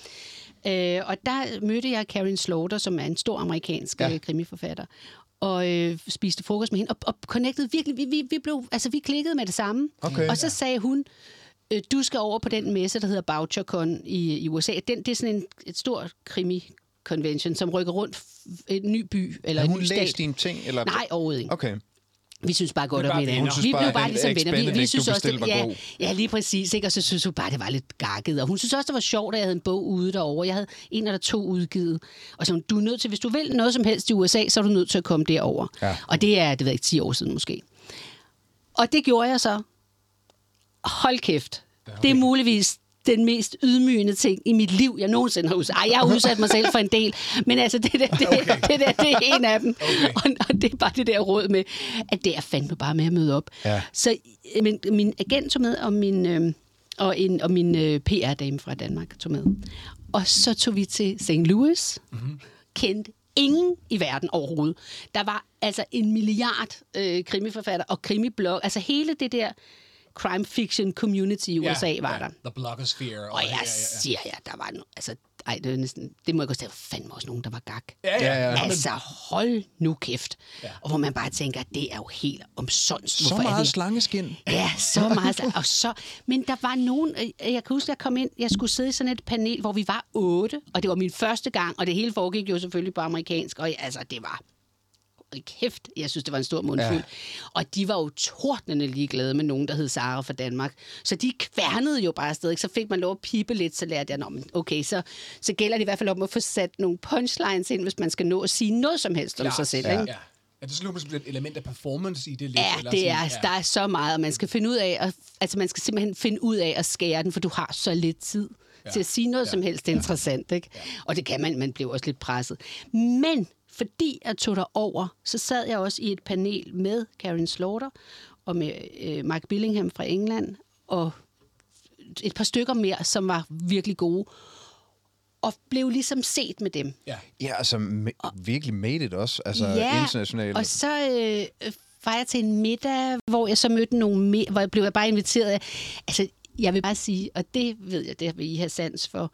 Øh, og der mødte jeg Karen Slaughter, som er en stor amerikansk Ja. ja. krimiforfatter og øh, spiste frokost med hende, og, og connectede virkelig, vi, vi, vi, blev, altså, vi klikkede med det samme. Okay. Og så sagde hun, øh, du skal over på den messe, der hedder BoucherCon i, i USA. Den, det er sådan en et stort krimi-convention, som rykker rundt en ny by, eller Har en hun ny stat. læst dine ting? Eller? Nej, overhovedet ikke. Okay. Vi synes bare godt om hinanden. vi blev bare ligesom venner. Vi, vi synes også, det, ja, ja, lige præcis. Ikke? Og så synes hun bare, det var lidt gakket. Og hun synes også, det var sjovt, at jeg havde en bog ude derovre. Jeg havde en eller to udgivet. Og så du er nødt til, hvis du vil noget som helst i USA, så er du nødt til at komme derover. Ja. Og det er, det ved jeg ikke, 10 år siden måske. Og det gjorde jeg så. Hold kæft. Det er muligvis den mest ydmygende ting i mit liv, jeg nogensinde har udsat. Ej, jeg har udsat mig selv for en del, men altså, det der, det, okay. det, der, det er en af dem. Okay. Og, og det er bare det der råd med, at det er fandme bare med at møde op. Ja. Så øh, min, min agent tog med, og min, øh, og en, og min øh, PR-dame fra Danmark tog med. Og så tog vi til St. Louis. Mm-hmm. Kendte ingen i verden overhovedet. Der var altså en milliard øh, krimiforfatter og krimiblog. Altså hele det der crime fiction community i USA var der. The blogosphere. Og jeg siger ja, der var no, altså, ej, det, er næsten, det må jeg godt sige, der var fandme også nogen, der var gak. Ja, ja. Ja, ja. Altså, hold nu kæft. Ja. Ja. Og hvor man bare tænker, det er jo helt omsonst. Så Hvorfor er meget vi- slangeskin. Ja, så meget. slag. Og så, men der var nogen, jeg kan huske, jeg kom ind, jeg skulle sidde i sådan et panel, hvor vi var otte, og det var min første gang, og det hele foregik jo selvfølgelig på amerikansk, og altså, det var kæft, jeg synes, det var en stor mundfuld. Ja. Ja. Og de var jo tordnende ligeglade med nogen, der hed Sara fra Danmark. Så de kværnede jo bare afsted. Ikke? Så fik man lov at pipe lidt, så lærte jeg, "Nå, men okay, så, så gælder det i hvert fald om at få sat nogle punchlines ind, hvis man skal nå at sige noget som helst om sig selv. Ja. Ikke? ja. Er det sådan, der bliver et element af performance i det lidt? Ja, eller det er, sådan, der er så meget, og man skal finde ud af, at, altså man skal simpelthen finde ud af at skære den, for du har så lidt tid ja. til at sige noget ja. som helst interessant, ikke? Ja. Og det kan man, man bliver også lidt presset. Men fordi jeg tog over, så sad jeg også i et panel med Karen Slaughter og med øh, Mark Billingham fra England, og et par stykker mere, som var virkelig gode, og blev ligesom set med dem. Ja. Ja, altså ma- virkelig made it også. Altså internationalt. og så øh, var jeg til en middag, hvor jeg så mødte nogle me- hvor jeg blev jeg bare inviteret. af- Altså, jeg vil bare sige, og det ved jeg, det vil I have sans for.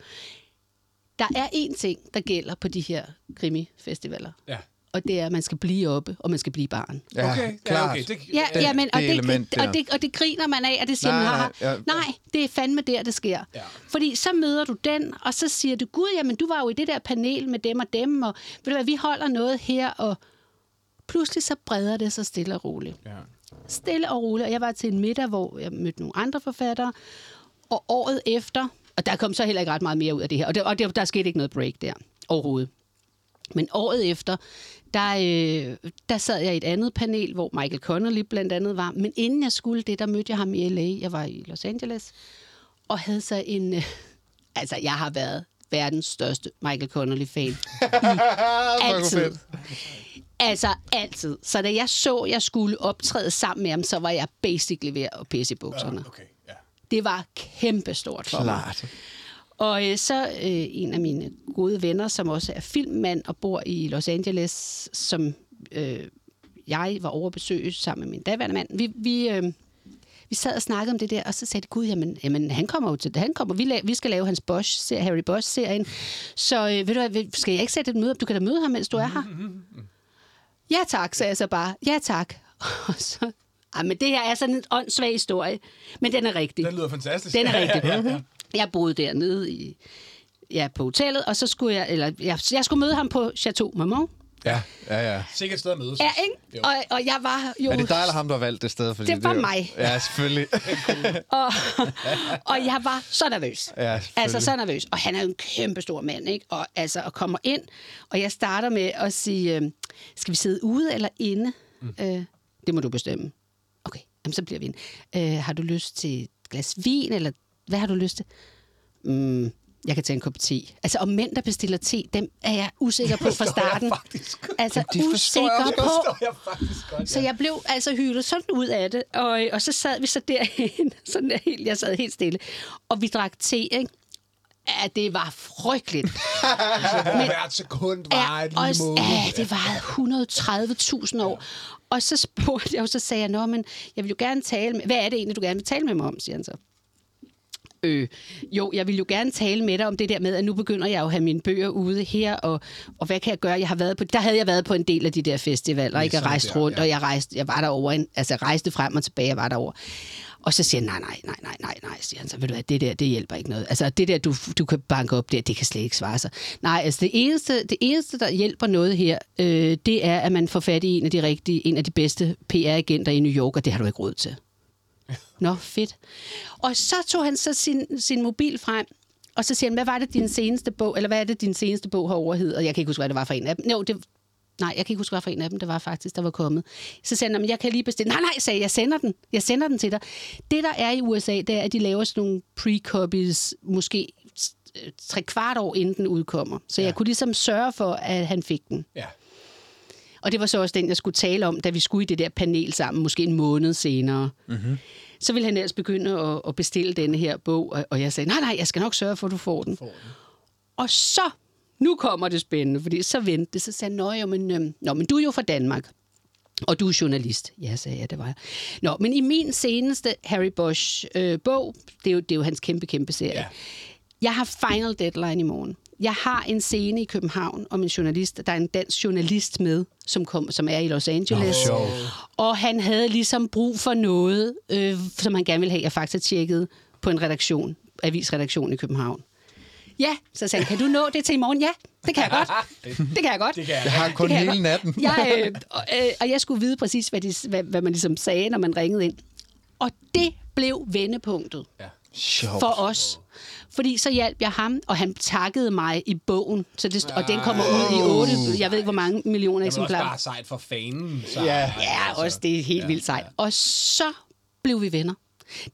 Der er én ting, der gælder på de her krimifestivaler. Ja. Og det er, at man skal blive oppe, og man skal blive i baren. ja, Okay, ja, klart. okay. Det, Ja, Det- ja men, og, det det, element det, og, det, og det griner man af, og det siger Nej, man, nej, nej, ja. nej, det er fandme der, det sker. Ja. Fordi så møder du den, og så siger du, gud, jamen du var jo i det der panel med dem og dem, og ved du hvad, vi holder noget her, og pludselig så breder det sig stille og roligt. ja. Stille og roligt, og jeg var til en middag, hvor jeg mødte nogle andre forfattere, og året efter, og der kom så heller ikke ret meget mere ud af det her, og, det, og det, der skete ikke noget break der overhovedet. Men året efter, der, øh, der sad jeg i et andet panel, hvor Michael Connolly blandt andet var. Men inden jeg skulle det, der mødte jeg ham i LA. Jeg var i Los Angeles, og havde så en... Øh, *laughs* altså, jeg har været verdens største Michael Connolly-fan. *laughs* altid. Altså, altid. Så da jeg så, jeg skulle optræde sammen med ham, så var jeg basically ved at pisse i bukserne. Okay, ja. Det var kæmpestort for mig. Klart. Og øh, så øh, en af mine gode venner, som også er filmmand og bor i Los Angeles, som øh, jeg var over at besøge sammen med min daværende mand. Vi, vi, øh, vi sad og snakkede om det der, og så sagde de, gud, jamen, jamen han kommer jo til han kommer, vi, la- vi skal lave hans Bosch, Harry Bosch-serien. Så øh, ved du hvad, skal jeg ikke sætte et møde op? Du kan da møde ham, mens du er her. *laughs* Ja tak, sagde jeg så bare. Ja tak. *laughs* Og så, ah, men det her er sådan en åndssvag historie, men den er rigtig. Den lyder fantastisk. Den er rigtig. *laughs* ja, ja, ja. Jeg boede dernede i, ja, på hotellet, og så skulle jeg, eller jeg, jeg skulle møde ham på Chateau Marmont. Ja, ja, ja. Sikkert sted at mødes. Ja, ikke? Jo. Og, og jeg var jo... Er det dig eller ham, der har valgt det sted? Fordi Det var er jo- mig. Ja, selvfølgelig. *laughs* og, og jeg var så nervøs. Ja, altså så nervøs. Og han er jo en kæmpe stor mand, ikke? Og, altså, og kommer ind, og jeg starter med at sige, øh, skal vi sidde ude eller inde? Mm. Øh, det må du bestemme. Jamen, så bliver vi en. Øh, har du lyst til et glas vin, eller hvad har du lyst til? Mm, jeg kan tage en kop te. Altså, om mænd, der bestiller te, dem er jeg usikker på fra starten. faktisk. Altså, De forstår jeg usikker også på. Det jeg faktisk godt, Så jeg blev altså hyldet sådan ud af det, og, og så sad vi så derhen, *laughs* sådan der helt, jeg sad helt stille, og vi drak te, ikke? Ja, det var frygteligt. *laughs* Hvor hvert sekund var et og, lille måned. ja, det var 130.000 år. Og så spurgte jeg, og så sagde jeg, Nå, men jeg vil jo gerne tale med... Hvad er det egentlig, du gerne vil tale med mig om, siger han så. Øh, jo, jeg vil jo gerne tale med dig om det der med, at nu begynder jeg jo at have mine bøger ude her, og, og hvad kan jeg gøre? Jeg har været på, der havde jeg været på en del af de der festivaler, ikke? Jeg rejste rundt, ja. og jeg, rejste, jeg var derover, en, altså rejste frem og tilbage, jeg var derover. Og så siger han, nej, nej, nej, nej, nej, nej, siger han så, ved du hvad, det der, det hjælper ikke noget. Altså, det der, du, du kan banke op der, det kan slet ikke svare sig. Nej, altså, det eneste, det eneste der hjælper noget her, øh, det er, at man får fat i en af de rigtige, en af de bedste PR-agenter i New York, og det har du ikke råd til. Nå, fedt. Og så tog han så sin, sin mobil frem, og så siger han, hvad var det din seneste bog, eller hvad er det din seneste bog har overhed? Og jeg kan ikke huske, hvad det var for en af dem. Jo, det, nej, jeg kan ikke huske, hvad for en af dem det var faktisk, der var kommet. Så "Nå, men jeg kan lige bestille. Nej, nej, sagde jeg, jeg sender den. Jeg sender den til dig. Det, der er i USA, det er, at de laver sådan nogle pre-copies, måske øh, tre kvart år inden den udkommer. Så ja. jeg kunne ligesom sørge for, at han fik den. Ja. Og det var så også den, jeg skulle tale om, da vi skulle i det der panel sammen, måske en måned senere. Mm-hmm. Så ville han ellers begynde at, at bestille denne her bog, og- og jeg sagde, nej, nej, jeg skal nok sørge for, at du får den. Får den. Og så, nu kommer det spændende, fordi så vendte det, så sagde han, jo, men, øhm, nå, men du er jo fra Danmark. Og du er journalist. Ja, sagde jeg, det var jeg. Nå, men i min seneste Harry Bosch øh, bog, det er, jo, det er jo hans kæmpe, kæmpe serie. Ja. Jeg har final deadline i morgen. Jeg har en scene i København om en journalist. Der er en dansk journalist med, som, kom, som er i Los Angeles. sjovt. og han havde ligesom brug for noget, øh, som han gerne ville have, jeg faktisk tjekkede på en redaktion, avisredaktion i København. Ja, så sagde han, kan du nå det til i morgen? Ja, det kan jeg godt. *laughs* Det kan jeg godt. Det kan jeg. Jeg har kun Det kan jeg hele natten. Jeg, øh, *laughs* og, øh, og jeg skulle vide præcis, hvad, de, hvad, hvad man ligesom sagde, når man ringede ind. Og det blev vendepunktet Ja. Sjovt. for os. Fordi så hjalp jeg ham, og han takkede mig i bogen. Så det, og den kommer ud i otte, jeg ved ikke hvor mange millioner Det er også eksemplarer. bare sejt for fanen. Så, Ja. Ja, også det er helt vildt sejt. Og så blev vi venner.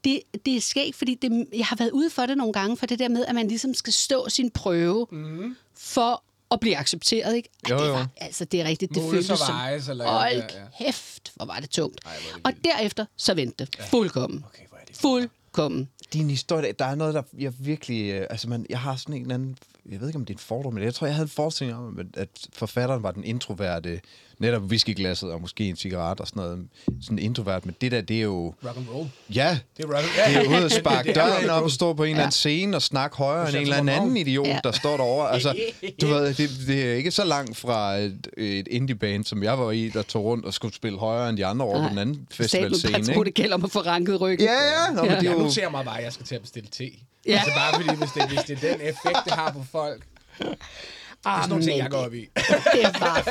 Det, det er skægt, fordi det, jeg har været ude for det nogle gange, for det der med, at man ligesom skal stå sin prøve mm. for at blive accepteret. Ikke? Ej, Jo, det jo. var, altså, det er rigtigt. Det Måles føltes og som... vejes, eller- Hold ja, ja. kæft, hvor var det tungt. Ej, er det og derefter, så vendte det. Fuldkommen. Okay, hvor er det Fuldkommen. Din historie, der er noget, der jeg virkelig... øh, Altså, man, jeg har sådan en eller anden... Jeg ved ikke, om det er en fordom, men jeg tror, jeg havde en forestilling om, at- at forfatteren var den introverte, netop whiskyglasset og måske en cigaret og sådan noget. Sådan introvert, men det der, det er jo... Rock and roll. Ja, Det er rock det er ude at *laughs* sparke er døren and op og stå på en eller anden scene og snakke højere end en eller anden anden idiot, Ja. der står derovre. Altså, du ved, *laughs* det, det er ikke så langt fra et, et indie-band, som jeg var i, der tog rundt og skulle spille højere end de andre over på den anden festivalscene. Jeg tror, Ikke? det gælder om at få ranket ryggen. Ja, ja. Nå, men det er Jeg jo... noterer mig bare, at jeg skal til at bestille te. Ja. Altså bare fordi, hvis det, hvis det er den effekt, det har på folk. Det er sådan nogle ting, jeg går op i. *laughs* det var...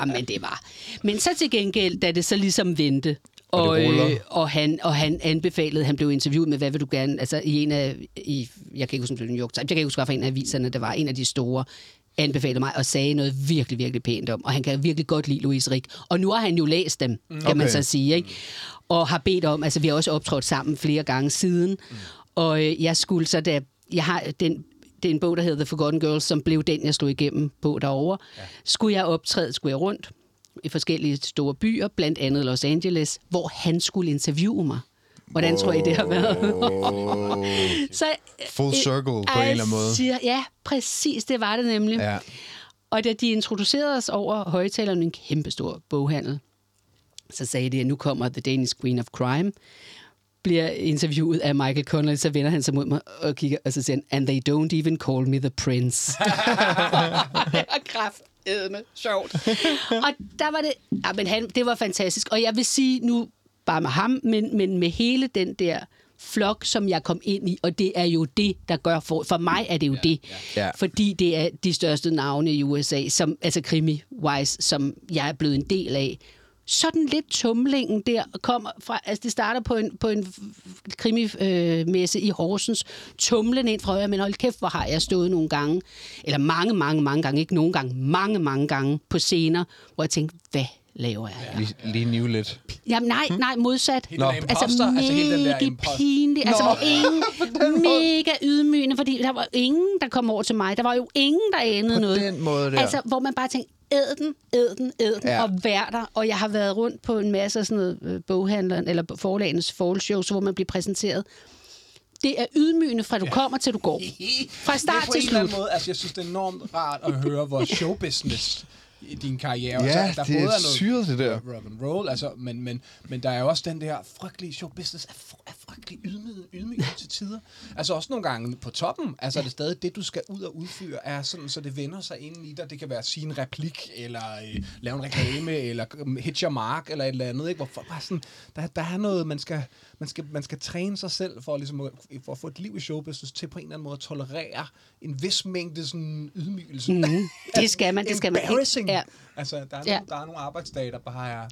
Jamen, det var... Men så til gengæld, da det så ligesom vendte, Og og, øh, og, han, og han anbefalede, han blev interviewet med, hvad vil du gerne, altså i en af, i, jeg kan ikke huske, om det var New York Times, jeg kan ikke huske, hvad for en af aviserne, det var en af de store, anbefalede mig og sagde noget virkelig, virkelig pænt om. Og han kan virkelig godt lide Louise Rik. Og nu har han jo læst dem, kan okay. man så sige. Ikke? Og har bedt om, altså vi har også optrådt sammen flere gange siden. Mm. Og øh, jeg skulle så, da jeg har den det er en bog, der hedder The Forgotten Girls, som blev den, jeg slog igennem på derovre. Ja. Skulle jeg optræde, skulle jeg rundt i forskellige store byer, blandt andet Los Angeles, hvor han skulle interviewe mig. Hvordan tror I, det har været? *laughs* så, Full circle på en eller anden måde. Siger, ja, præcis, det var det nemlig. Ja. Og da de introducerede os over højtaleren, en kæmpestor boghandel, så sagde de, at nu kommer The Danish Queen of Crime, bliver interviewet af Michael Connelly, så vender han sig mod mig og kigger, og så siger han, and they don't even call me the prince. *laughs* det var kraftedme sjovt. og der var det, ja, men han, det var fantastisk. Og jeg vil sige nu, bare med ham, men, men med hele den der flok, som jeg kom ind i, og det er jo det, der gør for, for mig er det jo ja, det, ja. Ja. fordi det er de største navne i USA, som, altså krimi-wise, som jeg er blevet en del af. Sådan lidt tumlingen der kommer fra, altså det starter på en, på en krimimesse i Horsens, tumlen ind fra højre, men hold kæft, hvor har jeg stået nogle gange, eller mange, mange, mange gange, ikke nogle gange, mange, mange gange på scener, hvor jeg tænkte, hvad laver jeg her? Lige, lige nive lidt. Jamen nej, nej, modsat. Den der Altså imposter, altså hele den der mega pinligt. Altså hvor ingen, *laughs* mega ydmygende, fordi der var ingen, der kom over til mig. Der var jo ingen, der anede På noget. den måde der. Altså, hvor man bare tænkte, æd den, æd den, æd den, Ja. ja. og vær der. Og jeg har været rundt på en masse af sådan noget øh, boghandleren, eller forlagenes fallshows, hvor man bliver præsenteret. Det er ydmygende fra du kommer til du går. *laughs* Fra start Det er på til en eller anden slut. måde, altså jeg synes, det er enormt rart at høre, hvor showbusiness i din karriere. Ja, altså, det er noget syret, det der. rock and roll, altså, men, men, men der er jo også den der frygtelige showbusiness er, fr- er frygtelig ydmygende, ydmygende til tider. Altså også nogle gange på toppen, altså er det stadig det, du skal ud og udføre, er sådan, så det vender sig ind i dig. Det kan være at sige en replik, eller øh, lave en reklame, eller øh, hit your mark, eller et eller andet, ikke? Hvor folk bare sådan, der, der er noget, man skal, man skal, man skal træne sig selv for, ligesom, at- for at få et liv i showbusiness til på en eller anden måde at tolerere en vis mængde sådan ydmygelse. Mhm. *laughs* Det skal man, det skal man. Embarrassing. Ja. Altså, der er, Ja. nogle, der er nogle arbejdsdage, der bare er...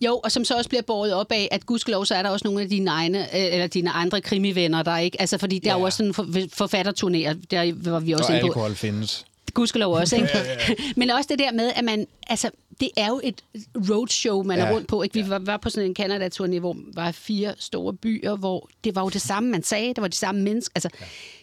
Jo, og som så også bliver båret op af, at gudskelov, så er der også nogle af dine egne, øh, eller dine andre krimivenner, der ikke... Altså, fordi der er jo Ja. også sådan for, forfatterturnéer, der var vi også Og inde på. alkohol findes. Gudskelov også, ikke? *laughs* Men også det der med, at man... Altså, det er jo et roadshow, man ja. Ja. er rundt på. Ikke? Vi var, var på sådan en Canada-turné, hvor var fire store byer, hvor det var jo det samme, man sagde. Det var de samme mennesker. Altså,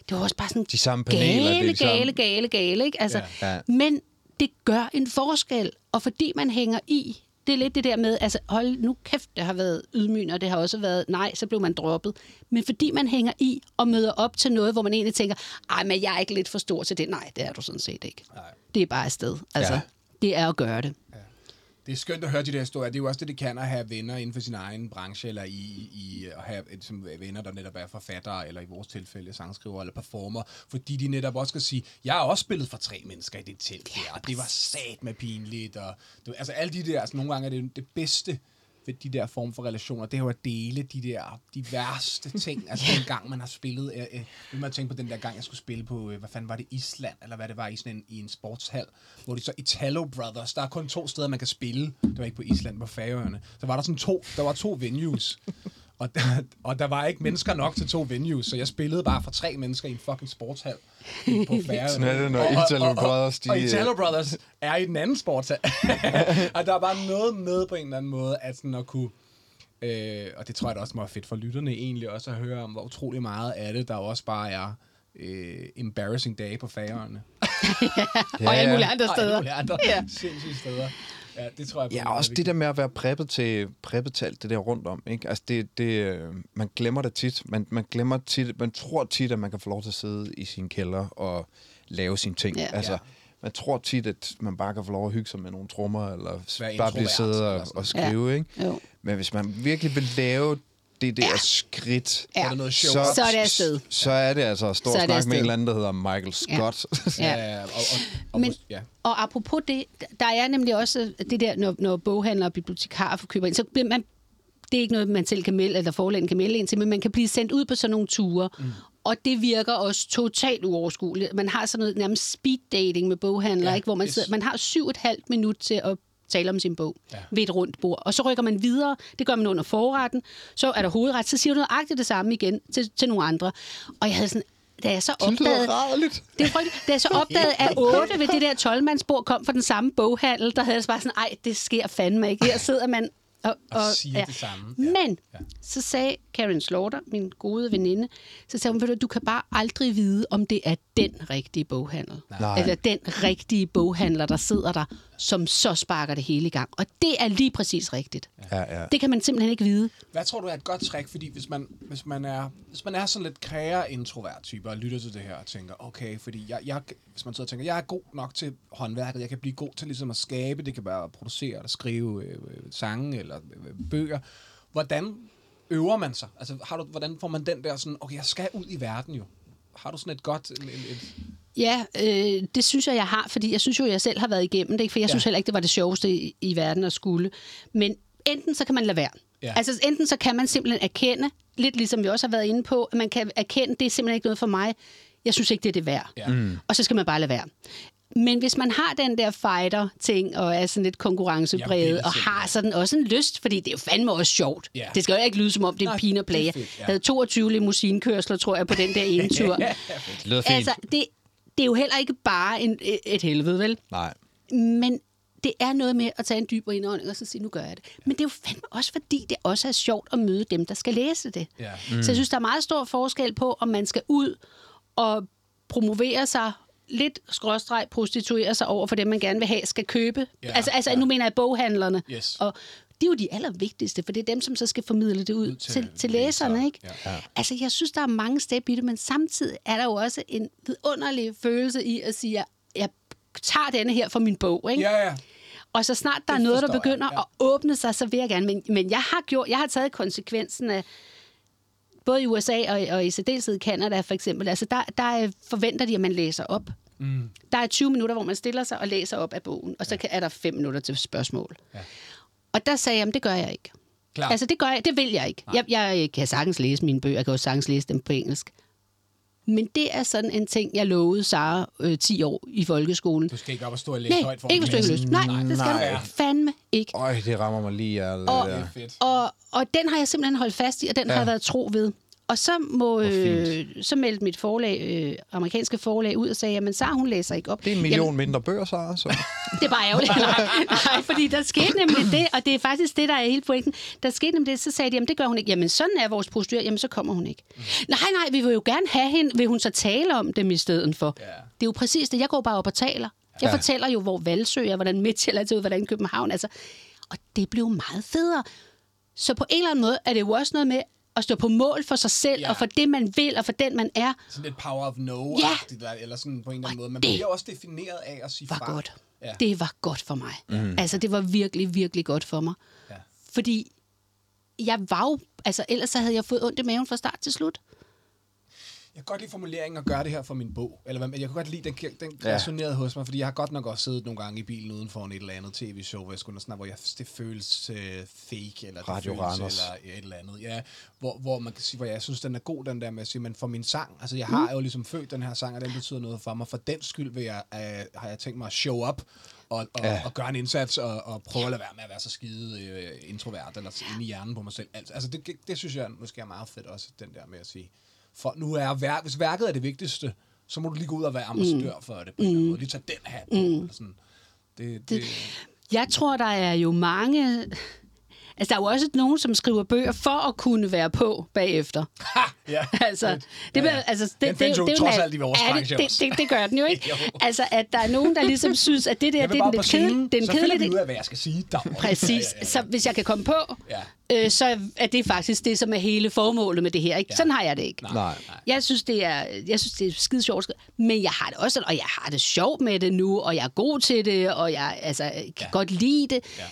det var også bare sådan De samme paneler, det er gale, de samme. gale, gale, gale, ikke? Altså, Ja. Ja. Men det gør en forskel, og fordi man hænger i, det er lidt det der med, altså hold nu kæft, det har været ydmygende, og det har også været, nej, så blev man droppet. Men fordi man hænger i og møder op til noget, hvor man egentlig tænker, ej, men jeg er ikke lidt for stor til det. Nej, det er du sådan set ikke. Nej. Det er bare afsted. Altså, Ja. det er at gøre det. Det er skønt at høre de der historier. Det er jo også det, det kan at have venner inden for sin egen branche, eller i, i at have som venner, der netop er forfattere, eller i vores tilfælde sangskriver eller performer, fordi de netop også skal sige, jeg har også spillet for tre mennesker i det telt her, og det var sat med pinligt, og du, altså alle de der, altså nogle gange er det det bedste ved de der form for relationer, det er jo at dele de der, de værste *laughs* ting, altså den gang man har spillet, øh, øh, man tænke på den der gang, jeg skulle spille på, øh, hvad fanden var det, Island, eller hvad det var, i sådan en, i en sportshal, hvor de så Italo Brothers, der er kun to steder, man kan spille, det var ikke på Island, på Færøerne, så var der sådan to, der var to venues, og der, og der var ikke mennesker nok til to venues, så jeg spillede bare for tre mennesker i en fucking sportshal på *laughs* Færøerne. Sådan er det, når Og- Italo og- Brothers, de- Og Italo Brothers er i den anden sportshal. *laughs* og der er bare noget med på en eller anden måde, at sådan at kunne... Øh, og det tror jeg da også må være fedt for lytterne egentlig også at høre om, hvor utrolig meget af det, der også bare er øh, embarrassing dage på Færøerne. *laughs* Ja, og alle mulige andre Og alle steder. mulige andre Ja. sindssyge steder. Ja, det tror jeg. Ja, også det der med at være preppet til, preppet til alt det der rundt om. Ikke? Altså det, det, øh, man glemmer det tit. Man, man glemmer tit, man tror tit, at man kan få lov til at sidde i sin kælder og lave sine ting. Ja. Altså, Ja. man tror tit, at man bare kan få lov at hygge sig med nogle trommer, eller bare blive siddet og, og skrive. Ja. Ikke? Jo. Men hvis man virkelig vil lave det der ja. skridt, Ja. Er der noget show så, Så er det afsted. så er det altså at stå og snakke med en eller anden, der hedder Michael Scott. *laughs* Ja. Ja. Ja, ja, og, og, og, Men, ja. og apropos det, der er nemlig også det der, når, når boghandlere og bibliotekarer får køber ind, så bliver man, det er ikke noget, man selv kan melde, eller forlægen kan melde ind til, men man kan blive sendt ud på sådan nogle ture. Mm. Og det virker også totalt uoverskueligt. Man har sådan noget nærmest speed dating med boghandlere, Ja, ikke? hvor man, yes. sidder, man har syv og et halvt minut til at tale om sin bog Ja. ja. ved et rundt bord. Og så rykker man videre. Det gør man under forretten. Så er der hovedret. Så siger du nøjagtigt det samme igen til, til nogle andre. Og jeg havde sådan, da jeg så Det opdagede... rædeligt. Det er. Da jeg så *laughs* opdagede, at otte ved det der 12-mandsbord kom fra den samme boghandel, der havde jeg så bare sådan, ej, det sker fandme ikke. Her sidder man og, Og siger det samme. Ja. Men Ja. så sagde Karen Slaughter, min gode veninde, så sagde hun, "Ved du, du kan bare aldrig vide, om det er den rigtige boghandel. Nej. Eller den rigtige boghandler, der sidder der, som så sparker det hele i gang. Og det er lige præcis rigtigt. Ja, ja. Det kan man simpelthen ikke vide. Hvad tror du er et godt trick? Fordi hvis man, hvis man, er, hvis man er sådan lidt kræger introvert type og lytter til det her og tænker, okay, fordi jeg, jeg, hvis man sidder og tænker, jeg er god nok til håndværket, jeg kan blive god til ligesom at skabe, det kan være at producere eller skrive øh, øh, sange eller øh, bøger. Hvordan øver man sig? Altså, har du, hvordan får man den der sådan, okay, jeg skal ud i verden jo. Har du sådan et godt... Et, et, Ja, øh, det synes jeg, jeg har, fordi jeg synes jo, jeg selv har været igennem det, ikke? for jeg ja. synes heller ikke, det var det sjoveste i, i verden at skulle. Men enten så kan man lade være. Ja. Altså enten så kan man simpelthen erkende, lidt ligesom vi også har været inde på, at man kan erkende, det er simpelthen ikke noget for mig. Jeg synes ikke, det er det værd. Ja. Mm. Og så skal man bare lade være. Men hvis man har den der fighter-ting, og er sådan lidt konkurrencepræget, og har sådan også en lyst, fordi det er jo fandme også sjovt. Ja. Det skal jo ikke lyde som om, det er Nej, en pin og det er plager. fedt, ja. Jeg havde 22 limousinekørsler, tror jeg, på den der ene tur. *laughs* Det lyder fint. altså, det, det er jo heller ikke bare en, et helvede, vel? Nej. Men det er noget med at tage en dybere indånding og så sige, nu gør jeg det. Men det er jo fandme også fordi, det også er sjovt at møde dem, der skal læse det. Ja. Mm. Så jeg synes, der er meget stor forskel på, om man skal ud og promovere sig lidt skråstreg prostituere sig over for dem, man gerne vil have, skal købe. Ja, altså, altså ja. nu mener jeg boghandlerne. Yes. Og det er jo de allervigtigste, for det er dem, som så skal formidle det ud, Ud til til, til, læserne. Ikke? Ja. Altså, jeg synes, der er mange step i det, men samtidig er der jo også en vidunderlig følelse i at sige, at jeg tager denne her for min bog. Ikke? Ja, ja. Og så snart der Det er noget, der forstår jeg, begynder ja. at åbne sig, så vil jeg gerne. Men, men jeg har gjort, jeg har taget konsekvensen af, både i USA og, og i særdeleshed i Canada for eksempel, altså der, der forventer de, at man læser op. Mm. Der er 20 minutter, hvor man stiller sig og læser op af bogen, og så kan, er der 5 minutter til spørgsmål. Ja. Og der sagde jeg, at det gør jeg ikke. Klart. Altså, det gør jeg, det vil jeg ikke. Jeg, jeg kan sagtens læse mine bøger, jeg kan også sagtens læse dem på engelsk. Men det er sådan en ting, jeg lovede Sara øh, 10 år i folkeskolen. Du skal ikke op og stå og læse Nej, højt for ikke hvis du ikke har lyst. Nej, det skal Nej. du fandme ikke. Øj, det rammer mig lige. Jeg, Og-. Det er fedt. Og, og den har jeg simpelthen holdt fast i, og den ja. har jeg været tro ved. Og så, må, øh, så meldte mit forlag, øh, amerikanske forlag ud og sagde, jamen Sara, hun læser ikke op. Det er en million mindre bøger, så. så. *laughs* Det er bare ærgerligt. *laughs* Nej, nej, fordi der skete nemlig det, og det er faktisk det, der er hele pointen. Der skete nemlig det, så sagde de, jamen det gør hun ikke. Jamen sådan er vores prostitueret, jamen så kommer hun ikke. Mm. Nej, nej, vi vil jo gerne have hende. Vil hun så tale om dem i stedet for? Ja. Det er jo præcis det. Jeg går bare op og taler. Jeg Ja. fortæller jo, hvor Valsø er, hvordan Midtjylland ser ud, hvordan København. Altså, og det blev meget federe. Så på en eller anden måde er det jo også noget med at stå på mål for sig selv, Ja. og for det, man vil, og for den, man er. Sådan lidt power of no Ja. der, eller sådan på en eller anden Og måde. Man bliver også defineret af at sige var fra. godt. Ja. Det var godt for mig. Mm. Altså, det var virkelig, virkelig godt for mig. Ja. Fordi jeg var jo... Altså, ellers så havde jeg fået ondt i maven fra start til slut. Jeg kan godt lide formuleringen at gøre det her for min bog. Eller hvad, men jeg kan godt lide, den, den Ja. resonerede hos mig, fordi jeg har godt nok også siddet nogle gange i bilen uden for en et eller andet tv-show, hvor jeg skulle sådan, hvor jeg, det føles øh, fake, eller Radio det føles, Randers. eller et eller andet. Ja, hvor, hvor man kan sige, hvor jeg synes, den er god, den der med at sige, men for min sang, altså jeg har jo ligesom født den her sang, og den betyder noget for mig. For den skyld vil jeg, øh, har jeg tænkt mig at show up, og, og, Ja. og gøre en indsats, og, og prøve at lade være med at være så skide øh, introvert, eller inde i hjernen på mig selv. Altså, altså det, det, det synes jeg måske er meget fedt også, den der med at sige, for nu er værk, hvis værket er det vigtigste, så må du lige gå ud og være ambassadør mm. for det på en eller anden måde. Lige tage den hat på. Mm. Sådan. Det, det, Jeg tror, der er jo mange... Altså, der er jo også nogen, som skriver bøger for at kunne være på bagefter. ha, ja, *laughs* Altså, det, Ja, ja, altså, det, Den det, jo det, trods alt i vores ja, det, det, det, det gør den jo ikke. *laughs* Jo. altså, at der er nogen, der ligesom synes, at det der, det er den kedelige, så finder vi ud af, hvad jeg skal sige. Dagmar. Præcis. Ja, ja, ja. Så hvis jeg kan komme på, Ja. Øh, så er det faktisk det, som er hele formålet med det her. Ikke? Ja. Sådan har jeg det ikke. Nej. Jeg synes, det er, jeg synes, det er skide sjovt. Men jeg har det også, og jeg har det sjovt med det nu, og jeg er god til det, og jeg altså, kan Ja. godt lide det. Ja.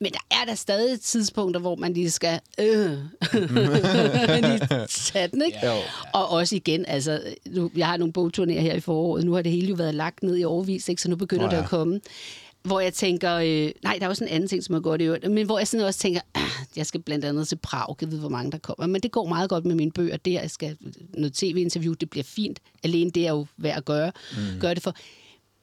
Men der er der stadig tidspunkter, hvor man lige skal øh, *laughs* lige tage den, ikke? Ja. Og også igen, altså, nu, jeg har nogle bogturnéer her i foråret, nu har det hele jo været lagt ned i overvis, ikke? så nu begynder det ja. at komme. Hvor jeg tænker, øh, nej, der er også en anden ting, som er godt i øvrigt, men hvor jeg sådan også tænker, ah, *clears throat* jeg skal blandt andet til Prag, jeg ved, hvor mange der kommer. Men det går meget godt med mine bøger, det jeg skal, noget tv-interview, det bliver fint. Alene det er jo værd at gøre, mm. gøre det for.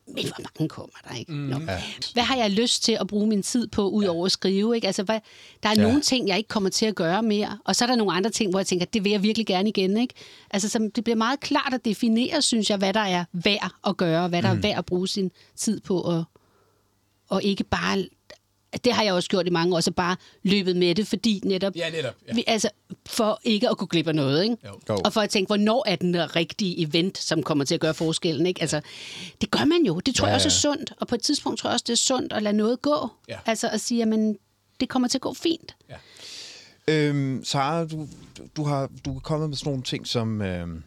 Men hvor mange kommer der, ikke? Mm. Ja. Hvad har jeg lyst til at bruge min tid på, ud over at skrive? Ikke? Altså, hvad, der er Ja. ja. nogle ting, jeg ikke kommer til at gøre mere, og så er der nogle andre ting, hvor jeg tænker, det vil jeg virkelig gerne igen. Ikke? Altså, så det bliver meget klart at definere, synes jeg, hvad der er værd at gøre, hvad der mm. er værd at bruge sin tid på, og, og ikke bare... Det har jeg også gjort i mange år, så bare løbet med det, fordi netop... Ja, netop. Ja. Vi, altså, for ikke at kunne glip af noget, ikke? Jo. Og for at tænke, hvornår er den rigtige event, som kommer til at gøre forskellen, ikke? Altså, det gør man jo. Det tror ja, jeg også er ja. sundt. Og på et tidspunkt tror jeg også, det er sundt at lade noget gå. Ja. Altså at sige, jamen, det kommer til at gå fint. Ja. Øhm, Sara, du, du, har, du er kommet med sådan nogle ting, som øhm,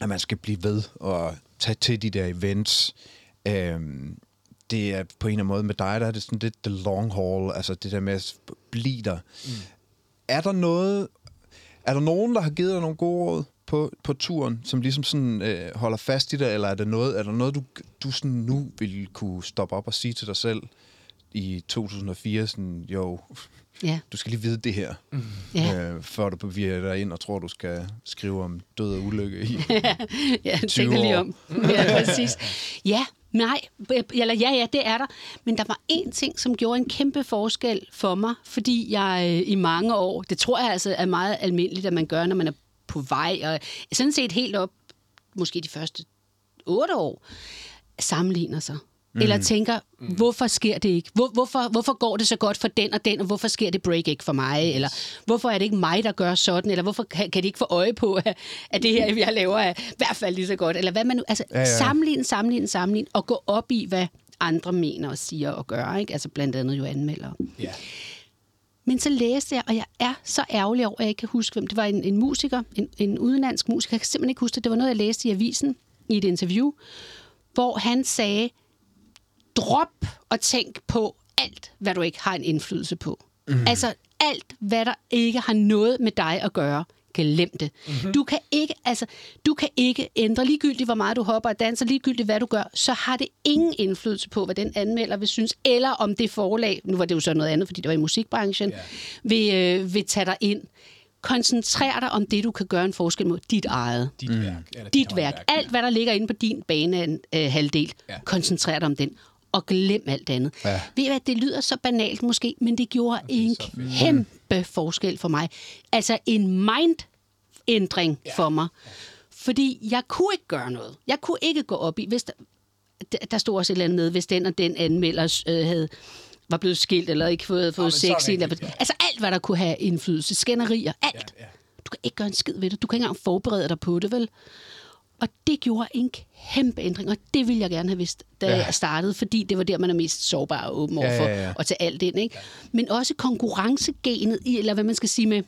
at man skal blive ved og tage til de der events. Øhm, det er på en eller anden måde med dig, der er det sådan lidt the long haul, altså det der med at blive der. Mm. Er der noget, er der nogen, der har givet dig nogle gode råd på, på turen, som ligesom sådan øh, holder fast i dig, eller er, det noget, er der noget, du, du sådan nu vil kunne stoppe op og sige til dig selv i 2004, sådan, jo, Ja, du skal lige vide det her, mm. ja. øh, før du bevirker dig ind og tror, du skal skrive om død og ulykke i. *laughs* ja 20 tænker lige år. om. Ja, præcis. Ja, nej, eller ja, ja, det er der. Men der var én ting, som gjorde en kæmpe forskel for mig, fordi jeg øh, i mange år, det tror jeg altså er meget almindeligt, at man gør, når man er på vej, og sådan set helt op, måske de første otte år, sammenligner sig mm. eller tænker, hvorfor sker det ikke? Hvor, hvorfor, hvorfor går det så godt for den og den, og hvorfor sker det break ikke for mig? Eller hvorfor er det ikke mig, der gør sådan? Eller hvorfor kan, kan de ikke få øje på, at, at det her, jeg laver, er i hvert fald lige så godt? Eller hvad man nu... Altså, ja, ja. sammenligne, sammenligne, sammenligne, og gå op i, hvad andre mener og siger og gør, ikke? Altså blandt andet jo anmelder. Ja. Men så læste jeg, og jeg er så ærgerlig over, at jeg ikke kan huske, hvem det var. En, en musiker, en, en udenlandsk musiker, jeg kan simpelthen ikke huske det. Det var noget, jeg læste i avisen i et interview, hvor han sagde, drop og tænk på alt, hvad du ikke har en indflydelse på. Mm. Altså alt, hvad der ikke har noget med dig at gøre. Glem det. Mm-hmm. Du kan ikke, altså, du kan ikke ændre ligegyldigt, hvor meget du hopper og danser, ligegyldigt hvad du gør, så har det ingen indflydelse på, hvad den anmelder vil synes, eller om det forlag, nu var det jo så noget andet, fordi det var i musikbranchen, yeah. vil, øh, vil tage dig ind. Koncentrer dig om det, du kan gøre en forskel mod dit eget. Dit mm. værk. Eller dit, dit værk. Alt, hvad der ligger inde på din bane øh, halvdel, ja. koncentrer dig om den og glem alt andet. Ja. Ved I hvad, det lyder så banalt måske, men det gjorde det en kæmpe forskel for mig. Altså en mindændring ja. for mig. Fordi jeg kunne ikke gøre noget. Jeg kunne ikke gå op i, hvis der, der stod også et eller andet med, hvis den og den anmelder øh, havde var blevet skilt, eller ikke fået, fået ja, sex. Eller, ja. Altså alt, hvad der kunne have indflydelse. Skænderier, alt. Ja, ja. Du kan ikke gøre en skid ved det. Du kan ikke engang forberede dig på det, vel? Og det gjorde en kæmpe ændring, og det ville jeg gerne have vidst, da ja. jeg startede, fordi det var der, man er mest sårbar og åben overfor, ja, ja, ja. og til alt ind. Ikke? Ja. Men også konkurrencegenet, i, eller hvad man skal sige med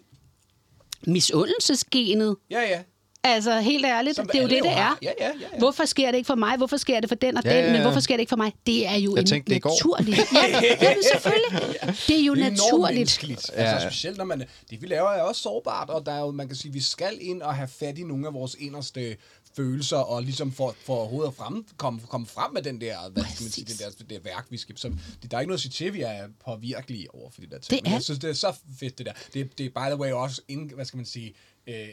misundelsesgenet. Ja, ja. Altså, helt ærligt, Som det er jo det, det er. Ja, ja, ja, ja. Hvorfor sker det ikke for mig? Hvorfor sker det for den og ja, den? Ja, ja. Men hvorfor sker det ikke for mig? Det er jo jeg en tænkte, det naturligt. ja, *laughs* ja, selvfølgelig. Det er jo det er naturligt. Ja. Altså, specielt når man... Det vi laver er også sårbart, og der er jo, man kan sige, vi skal ind og have fat i nogle af vores inderste følelser, og ligesom for, for overhovedet at frem, komme, komme frem med den der, hvad skal man sige, det der, det der værk, vi skal... Så, det, der er ikke noget at sige til, vi er påvirkelige over for det der ting. Det er. jeg synes, det er så fedt, det der. Det, det er by the way også, in, hvad skal man sige, øh,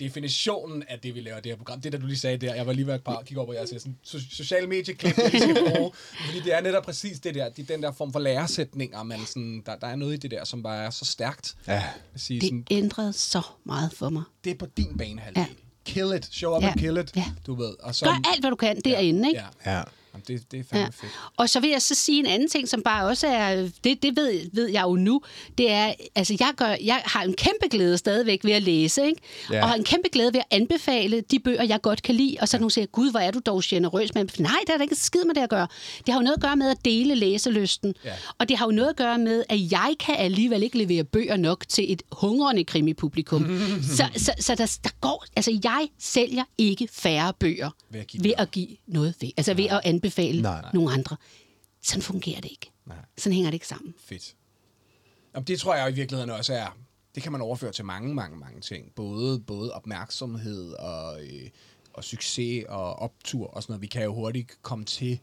definitionen af det, vi laver det her program. Det, der du lige sagde der, jeg var lige ved at bare kigge over på jeres sådan, so- sociale medieklip, vi skal bruge. *laughs* fordi det er netop præcis det der, det er den der form for læresætninger, man sådan, der, der er noget i det der, som bare er så stærkt. Ja. At sige, det sådan, ændrede så meget for mig. det er på din banehalvdel. Ja. Kill it. Show up Ja. and kill it. Ja. Du ved. Og så, Gør alt, hvad du kan derinde, ikke? Ja. Ja. Jamen, det, det er fandme Ja. fedt. Og så vil jeg så sige en anden ting, som bare også er, det, det ved, ved jeg jo nu, det er, altså jeg, gør, jeg har en kæmpe glæde stadigvæk ved at læse, ikke? Ja. og har en kæmpe glæde ved at anbefale de bøger, jeg godt kan lide, og så er nogen siger, gud, hvor er du dog generøs, men nej, det har da ikke skid med det at gøre. Det har jo noget at gøre med at dele læselysten, Ja. og det har jo noget at gøre med, at jeg kan alligevel ikke levere bøger nok til et hungrende krimipublikum. *laughs* så så, så der, der går, altså jeg sælger ikke færre bøger Ved at give ved noget. at give noget ved, altså ved at anbefale Nej, nej. nogle andre. Sådan fungerer det ikke. Nej. Sådan hænger det ikke sammen. Fedt. Jamen, det tror jeg i virkeligheden også er, det kan man overføre til mange, mange, mange ting. Både, både opmærksomhed og, øh, og succes og optur og sådan noget. Vi kan jo hurtigt komme til,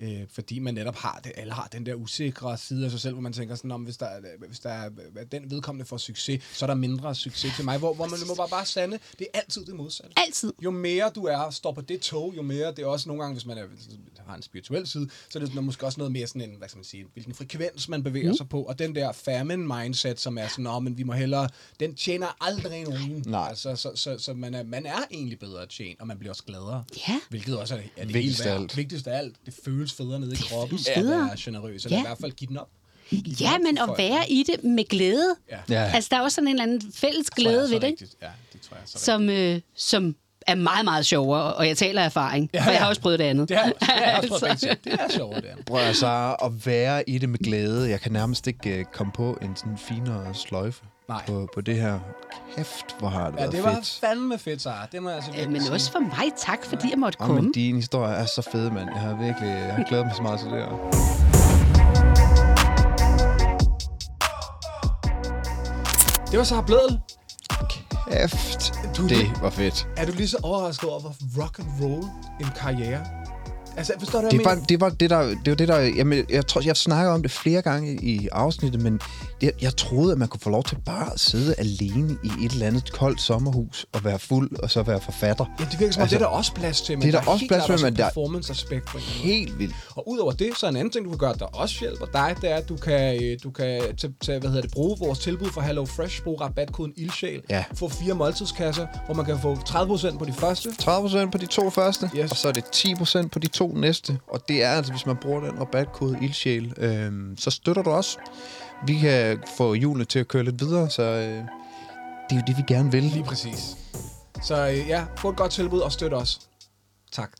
øh, fordi man netop har det, alle har den der usikre side af sig selv, hvor man tænker sådan, om hvis der, er- hvis der er den vedkommende får succes, så er der mindre succes til mig, hvor, hvor man må bare, bare sande, det er altid det modsatte. Altid. Jo mere du er, står på det tog, jo mere, det er også nogle gange, hvis man er, har en spirituel side, så er det måske også noget mere sådan en, hvad skal man sige, hvilken frekvens man bevæger mm. sig på, og den der famine mindset, som er sådan, men vi må hellere, den tjener aldrig nogen. Nej. Altså, så, så, så man, er, man er egentlig bedre at tjene, og man bliver også gladere. Ja. Hvilket også er, er det Vigtigst hele af værd. alt. Vigtigst af alt. Det føles federe nede i kroppen, føles at federe. være generøs, eller Ja. i hvert fald give den op. Ja, men at være i det med glæde. Ja. Ja. Altså, der er også sådan en eller anden fælles jeg glæde er ved det, ikke? Ja, det tror jeg er så rigtigt. Som, øh, som er meget, meget sjovere, og jeg taler af erfaring, ja, Ja, for jeg har også prøvet det andet. Det har, det har jeg også prøvet Altså. Det er *laughs* sjovt, det er. Prøv altså at være i det med glæde. Jeg kan nærmest ikke uh, komme på en sådan finere sløjfe Nej. på, på det her. Kæft, hvor har det Ja, været det var fedt. fandme fedt, Sara. Det må jeg altså Ja, men sige. også for mig, tak fordi jeg måtte komme. men din historie er så fed, mand. Jeg har virkelig jeg har glædet mig så meget til det her. Det var Sara Bledel. Kæft, Du- det var fedt. Er du lige så overrasket over, hvor rock and roll en karriere? Altså, forstår du, hvad Det jeg var, mener? det var det der, det var det der, jamen, jeg tror, jeg snakker om det flere gange i afsnittet, men det, jeg troede, at man kunne få lov til bare at sidde alene i et eller andet koldt sommerhus og være fuld, og så være forfatter. Ja, det virker som om, Altså, det er der også plads til, men det er der der er også helt plads til, også men der- på en eller anden måde. Helt vildt. Og udover det, så er en anden ting, du kan gøre, der også hjælper dig, det er, at du kan, øh, du kan tage, tage, hvad hedder det, bruge vores tilbud fra Hello Fresh, bruge rabatkoden ILDSJÆL, Ja. få fire måltidskasser, hvor man kan få 30% på de første, 30% på de to første, Yes. og så er det 10% på de to næste, og det er altså, hvis man bruger den rabatkode ildsjæl, øh, så støtter du os. Vi kan få hjulene til at køre lidt videre, så øh, det er jo det, vi gerne vil. Lige præcis. Så øh, ja, få et godt tilbud og støt os. Tak.